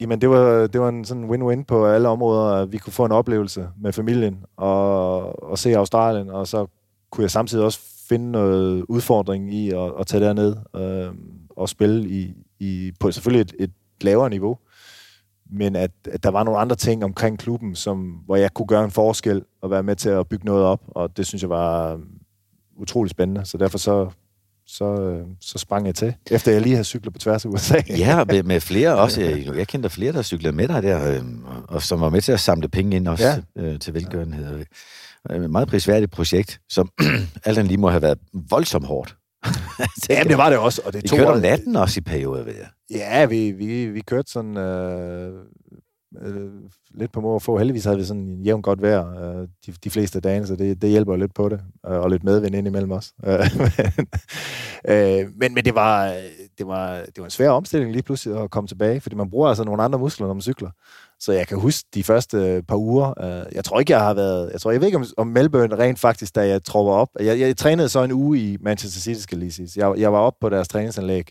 jamen det var, det var en sådan win-win på alle områder, at vi kunne få en oplevelse med familien og, og se Australien, og så kunne jeg samtidig også finde noget udfordring i at, at tage derned øh, og spille i, i, på selvfølgelig et, et lavere niveau, men at, at der var nogle andre ting omkring klubben, som, hvor jeg kunne gøre en forskel og være med til at bygge noget op, og det synes jeg var øh, utrolig spændende. Så derfor så, så, øh, så sprang jeg til, efter jeg lige havde cyklet på tværs af USA. (laughs) ja, med, med flere også. Jeg, jeg kendte flere, der cyklede med dig der, øh, og som var med til at samle penge ind også ja. øh, til velgørenhed. Et meget prisværdigt projekt, som (clears throat) alt lige må have været voldsomt hårdt. (laughs) ja, det var det også. Og det I kørte om natten også i perioder, ved jeg. Ja, vi, vi, vi kørte sådan øh, øh, lidt på må få. Heldigvis havde vi sådan en jævn godt vejr øh, de, de fleste dage, så det, det hjælper lidt på det. Øh, og lidt medvind ind imellem os. (laughs) øh, men, øh, men det var, det, var, det var en svær omstilling lige pludselig at komme tilbage, fordi man bruger altså nogle andre muskler, når man cykler. Så jeg kan huske de første øh, par uger. Øh, jeg tror ikke, jeg har været... Jeg tror, jeg ved ikke, om, om Melbourne rent faktisk, da jeg tropper op. Jeg, jeg trænede så en uge i Manchester City, skal lige sige. Jeg, jeg var op på deres træningsanlæg,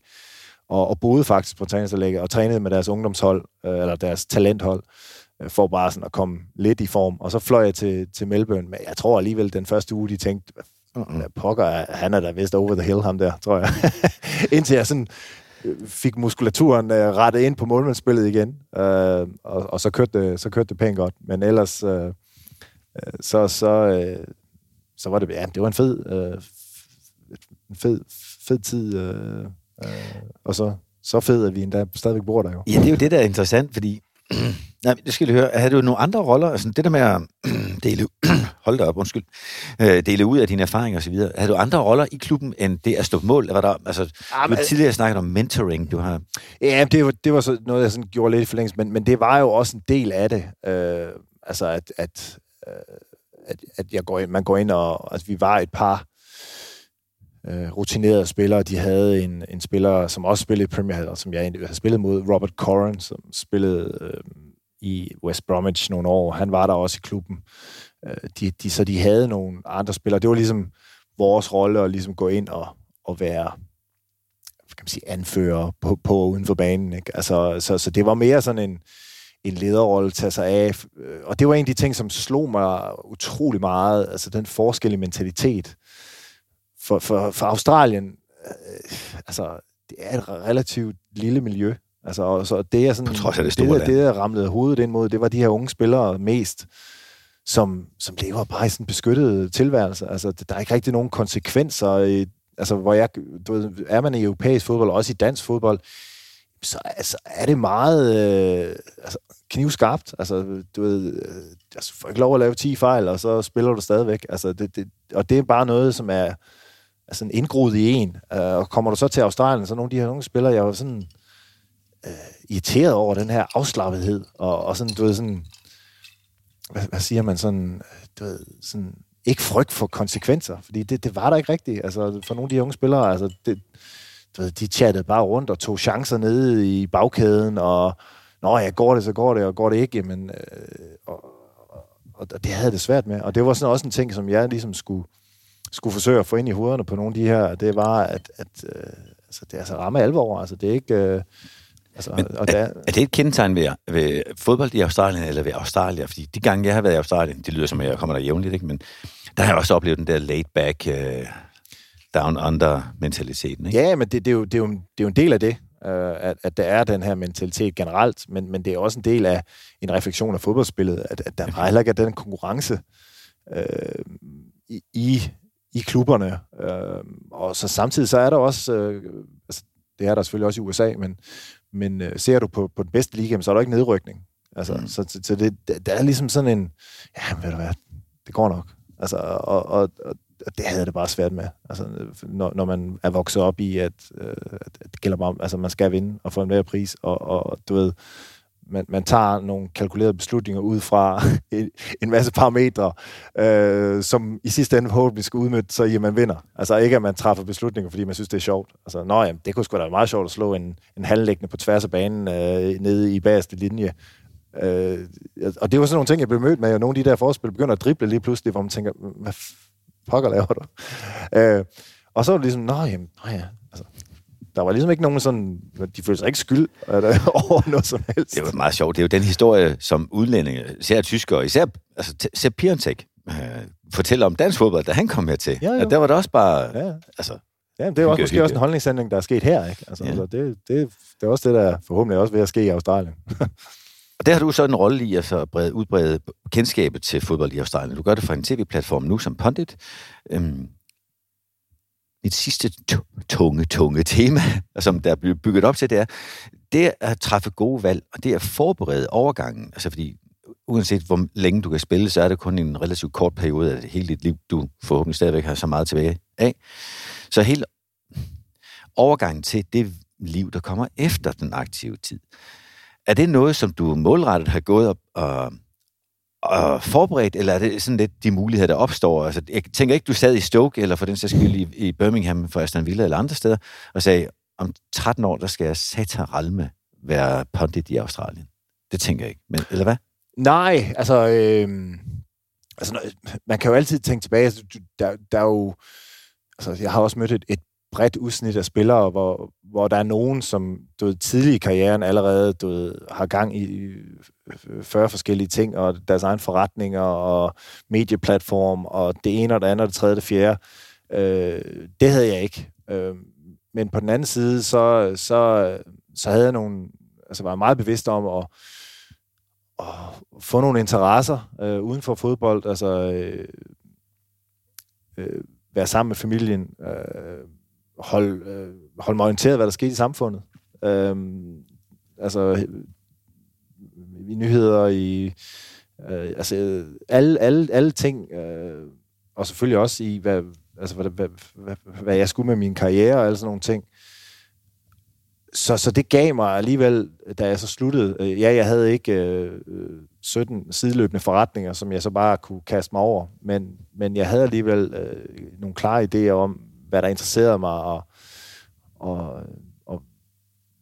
og, og boede faktisk på træningsanlægget, og trænede med deres ungdomshold, øh, eller deres talenthold, øh, for bare sådan at komme lidt i form. Og så fløj jeg til, til Melbourne, men jeg tror alligevel, den første uge, de tænkte, hvad pokker, han er da vist over the hill, ham der, tror jeg. (laughs) Indtil jeg sådan fik muskulaturen uh, rettet ind på målmandsspillet igen, uh, og, og så, kørte det, så kørte det pænt godt. Men ellers, uh, så, så, uh, så var det, ja, det var en fed, uh, en fed, fed tid, uh, uh, og så, så fed, at vi endda stadigvæk bor der jo. Ja, det er jo det, der er interessant, fordi (clears throat) Nej, det skal du høre. Har du nogle andre roller? Altså, det der med at (clears throat) dele, (clears throat) hold da op, undskyld, øh, dele ud af dine erfaringer osv. Har du andre roller i klubben, end det at stå på mål? Var der, altså, ja, men, du tidligere snakket om mentoring. Du har... Ja, det var, det var så noget, jeg sådan gjorde lidt i forlængelse, men, men det var jo også en del af det. Øh, altså, at, at, øh, at, at jeg går ind, man går ind og... Altså, vi var et par øh, rutinerede spillere. De havde en, en spiller, som også spillede i Premier League, som jeg har spillet mod, Robert Corran, som spillede øh, i West Bromwich nogle år. Han var der også i klubben. Øh, de, de, så de havde nogle andre spillere. Det var ligesom vores rolle at ligesom gå ind og, og være kan man sige, anfører på, på uden for banen. Ikke? Altså, så, så det var mere sådan en, en lederrolle tage sig af. Øh, og det var en af de ting, som slog mig utrolig meget. Altså den forskel i mentalitet. For, for, for Australien, øh, altså, det er et relativt lille miljø. Altså, og så det er sådan, på trods af det store det, land. det, der ramlede hovedet ind mod, det var de her unge spillere mest, som, som lever bare i sådan en beskyttet tilværelse. Altså, der er ikke rigtig nogen konsekvenser. I, altså, hvor jeg, du ved, er man i europæisk fodbold, og også i dansk fodbold, så altså, er det meget øh, altså, knivskarpt. Altså, du ved, øh, altså, får ikke lov at lave 10 fejl, og så spiller du stadigvæk. Altså, det, det, og det er bare noget, som er altså, indgroet i en. Øh, og kommer du så til Australien, så nogle af de her unge spillere, jeg var sådan øh, irriteret over den her afslappethed, og, og sådan, du ved, sådan, hvad, hvad siger man, sådan, øh, du ved, sådan, ikke frygt for konsekvenser, fordi det, det var der ikke rigtigt. Altså, for nogle af de unge spillere, altså, det, du ved, de chattede bare rundt og tog chancer nede i bagkæden, og nå ja, går det, så går det, og går det ikke, men øh, og, og, og det havde det svært med. Og det var sådan også en ting, som jeg ligesom skulle, skulle forsøge at få ind i hovederne på nogle af de her, det var, at, at øh, altså, det er altså ramme alvor, altså det er ikke... Øh, altså, Men og er, der, er det et kendetegn ved, ved fodbold i Australien, eller ved Australien? Fordi de gange, jeg har været i Australien, det lyder som, at jeg kommer der jævnligt, ikke? men der har jeg også oplevet den der laid-back, uh, down-under-mentaliteten. Ikke? Ja, men det, det, er jo, det, er jo, det er jo en del af det, øh, at, at der er den her mentalitet generelt, men, men det er også en del af en refleksion af fodboldspillet, at, at der heller ikke er den konkurrence øh, i, i, i klubberne. Øh, og så samtidig så er der også, øh, altså, det er der selvfølgelig også i USA, men, men øh, ser du på, på den bedste liga, så er der ikke nedrykning. Altså, mm. Så, så, så det, der er ligesom sådan en, ja, ved du hvad, det går nok. Altså, og, og, og og det havde jeg det bare svært med. Altså, når, når man er vokset op i, at, øh, at det gælder bare altså man skal vinde og få en mere pris, og, og du ved, man, man tager nogle kalkulerede beslutninger ud fra (laughs) en, en masse parametre, øh, som i sidste ende forhåbentlig skal udmøde, så at man vinder. Altså ikke, at man træffer beslutninger, fordi man synes, det er sjovt. Altså, nå ja, det kunne sgu da være meget sjovt at slå en, en halvlæggende på tværs af banen øh, nede i bagerste linje. Øh, og det var sådan nogle ting, jeg blev mødt med, og nogle af de der forspil begynder at drible lige pludselig, hvor man tænker, hvad pokker laver du? Øh, og så var det ligesom, nå, jamen, nå ja, altså, der var ligesom ikke nogen sådan, de følte sig ikke skyld øh, (laughs) over noget som helst. Det var meget sjovt. Det er jo den historie, som udlændinge, især tyskere, især altså, Sepp Piontek, øh, fortæller om dansk fodbold, da han kom her til. Ja. Og der var det også bare... Ja. Altså, Ja, det er også måske hygge. også en holdningsændring, der er sket her. Ikke? Altså, Ja. ja. altså, det, det, det er også det, der forhåbentlig også ved at ske i Australien. (laughs) Og der har du så en rolle i at så brede, udbrede kendskabet til fodbold i Australien. Du gør det fra en tv-platform nu som pundit. Øhm, mit sidste tunge, tunge tema, (laughs) som der bliver bygget op til, det er, det er at træffe gode valg, og det er at forberede overgangen. Altså fordi, uanset hvor længe du kan spille, så er det kun en relativt kort periode af hele dit liv, du forhåbentlig stadigvæk har så meget tilbage af. Så hele overgangen til det liv, der kommer efter den aktive tid, er det noget, som du målrettet har gået op og, øh, forberedt, eller er det sådan lidt de muligheder, der opstår? Altså, jeg tænker ikke, du sad i Stoke, eller for den sags skyld i, i Birmingham for Aston Villa eller andre steder, og sagde, om 13 år, der skal jeg sataralme være pundit i Australien. Det tænker jeg ikke. Men, eller hvad? Nej, altså, øh, altså man kan jo altid tænke tilbage. Altså, der, der er jo, altså, jeg har også mødt et, et bredt udsnit af spillere, hvor, hvor der er nogen, som du ved, tidlig i karrieren allerede du ved, har gang i øh, 40 forskellige ting, og deres egen forretninger, og medieplatform, og det ene og det andet, og det tredje og det fjerde. Øh, det havde jeg ikke. Øh, men på den anden side, så, så, så havde jeg nogle, altså var jeg meget bevidst om at, at få nogle interesser øh, uden for fodbold, altså øh, øh, være sammen med familien, øh, holde øh, holde mig orienteret, hvad der skete i samfundet. Øh, altså i nyheder, i øh, altså alle, alle, alle ting, øh, og selvfølgelig også i, hvad, altså, hvad, hvad, hvad, hvad jeg skulle med min karriere og alle sådan nogle ting. Så, så det gav mig alligevel, da jeg så sluttede, øh, ja, jeg havde ikke øh, 17 sideløbende forretninger, som jeg så bare kunne kaste mig over, men, men jeg havde alligevel øh, nogle klare idéer om, hvad der interesserede mig, og, og, og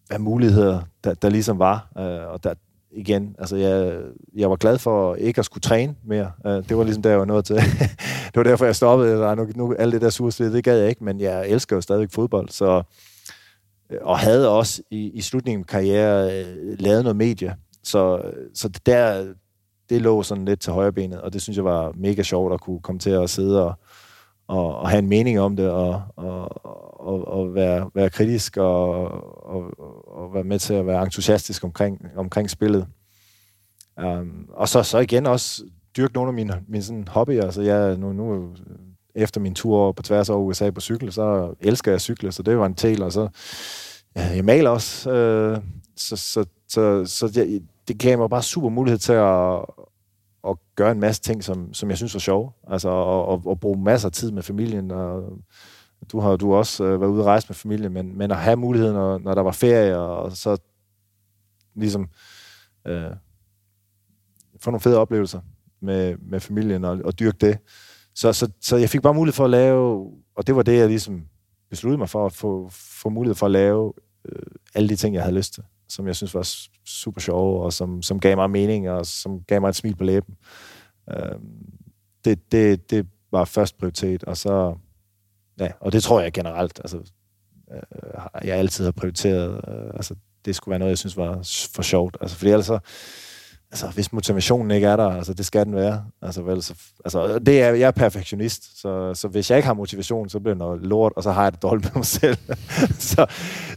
hvad muligheder der, der ligesom var. Øh, og der, igen, altså jeg, jeg var glad for ikke at skulle træne mere. Øh, det var ligesom der, jeg var nået til. (laughs) det var derfor, jeg stoppede. Der, nu, nu, alt det der surslid, det gad jeg ikke, men jeg elsker jo stadigvæk fodbold, så øh, og havde også i, i slutningen af karriere øh, lavet noget medie. Så, så der, det lå sådan lidt til højre benet, og det synes jeg var mega sjovt at kunne komme til at sidde og, og, og have en mening om det, og, og, og, og være, være kritisk, og, og, og være med til at være entusiastisk omkring, omkring spillet. Um, og så, så igen også dyrke nogle af mine, mine sådan hobbyer. Altså jeg, nu, nu, efter min tur på tværs over USA på cykel, så elsker jeg at cykle, så det var en del, og så ja, jeg maler også. Øh, så så, så, så det, det gav mig bare super mulighed til at, at gøre en masse ting, som, som jeg synes var sjove. Altså og, og, og bruge masser af tid med familien. Og du har du også øh, været ude og rejse med familien, men, men at have muligheden, når, når der var ferie, og så ligesom øh, få nogle fede oplevelser med, med familien og, og dyrke det. Så, så, så jeg fik bare mulighed for at lave, og det var det, jeg ligesom besluttede mig for, at få, få mulighed for at lave øh, alle de ting, jeg havde lyst til som jeg synes var super sjove, og som, som gav mig mening, og som gav mig et smil på læben. Øh, det, det, det var først prioritet, og så, ja, og det tror jeg generelt, altså, øh, jeg altid har prioriteret, øh, altså, det skulle være noget, jeg synes var for sjovt, altså, fordi ellers så, altså, hvis motivationen ikke er der, altså, det skal den være. Altså, vel, så, altså, det er, jeg er perfektionist, så, så hvis jeg ikke har motivation, så bliver det noget lort, og så har jeg det dårligt med mig selv. (laughs) så,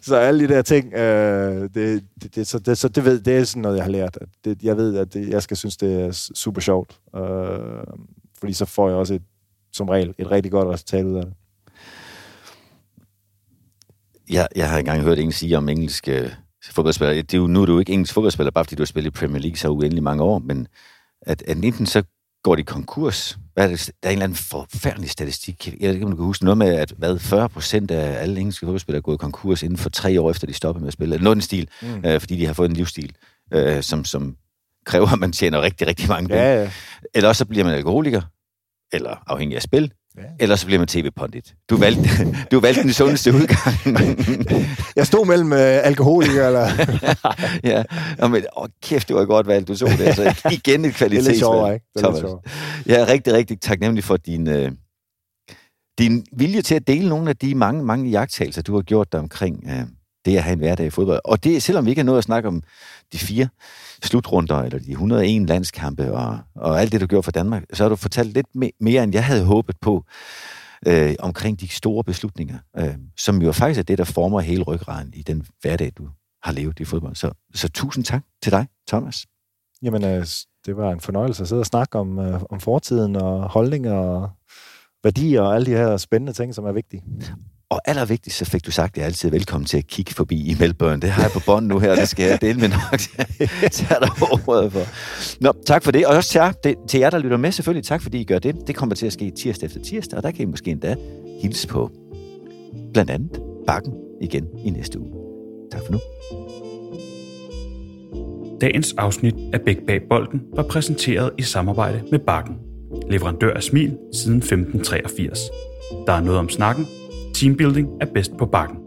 så alle de der ting, øh, det, det, det, så, det, så det, ved, det er sådan noget, jeg har lært. Det, jeg ved, at det, jeg skal synes, det er super sjovt, øh, fordi så får jeg også et, som regel et rigtig godt resultat ud af det. Jeg, jeg har engang hørt en sige om engelske fodboldspiller. Det er jo, nu er du ikke engelsk fodboldspiller, bare fordi du har spillet i Premier League så uendelig mange år, men at, at enten så går de konkurs. Hvad er det? Der er en eller anden forfærdelig statistik. Jeg ved ikke, om du kan huske noget med, at hvad, 40 procent af alle engelske fodboldspillere er gået konkurs inden for tre år efter, de stopper med at spille. Noget den stil, mm. øh, fordi de har fået en livsstil, øh, som, som kræver, at man tjener rigtig, rigtig mange penge. Ja, ja. Eller også så bliver man alkoholiker, eller afhængig af spil, Ja. Ellers så bliver man tv-pondit. Du valgte, (laughs) du valgte den sundeste udgang. (laughs) jeg stod mellem uh, alkoholiker, eller... (laughs) ja, Nå, men åh, kæft, det var godt valgt, du så det. Altså, igen et kvalitetsvalg. Det er lidt sjovere, ikke? Det er lidt sjovere. Jeg er rigtig, rigtig taknemmelig for din, uh, din vilje til at dele nogle af de mange, mange jagttagelser, du har gjort dig omkring uh, det at have en hverdag i fodbold. Og det, selvom vi ikke har nået at snakke om de fire slutrunder, eller de 101 landskampe, og, og alt det, du gjorde for Danmark, så har du fortalt lidt mere, end jeg havde håbet på, øh, omkring de store beslutninger, øh, som jo faktisk er det, der former hele ryggraden i den hverdag, du har levet i fodbold. Så, så tusind tak til dig, Thomas. Jamen, øh, det var en fornøjelse at sidde og snakke om, øh, om fortiden og holdninger og værdier og alle de her spændende ting, som er vigtige. Og allervigtigst, så fik du sagt, at jeg er altid velkommen til at kigge forbi i Melbourne. Det har jeg på bånd nu her, det skal jeg dele med nok (laughs) til dig ordet for. Nå, tak for det. Og også til jer, det, til jer, der lytter med, selvfølgelig tak, fordi I gør det. Det kommer til at ske tirsdag efter tirsdag, og der kan I måske endda hilse på blandt andet Bakken igen i næste uge. Tak for nu. Dagens afsnit af Bæk Bag Bolden var præsenteret i samarbejde med Bakken. Leverandør af smil siden 1583. Der er noget om snakken, Teambuilding er bedst på bakken.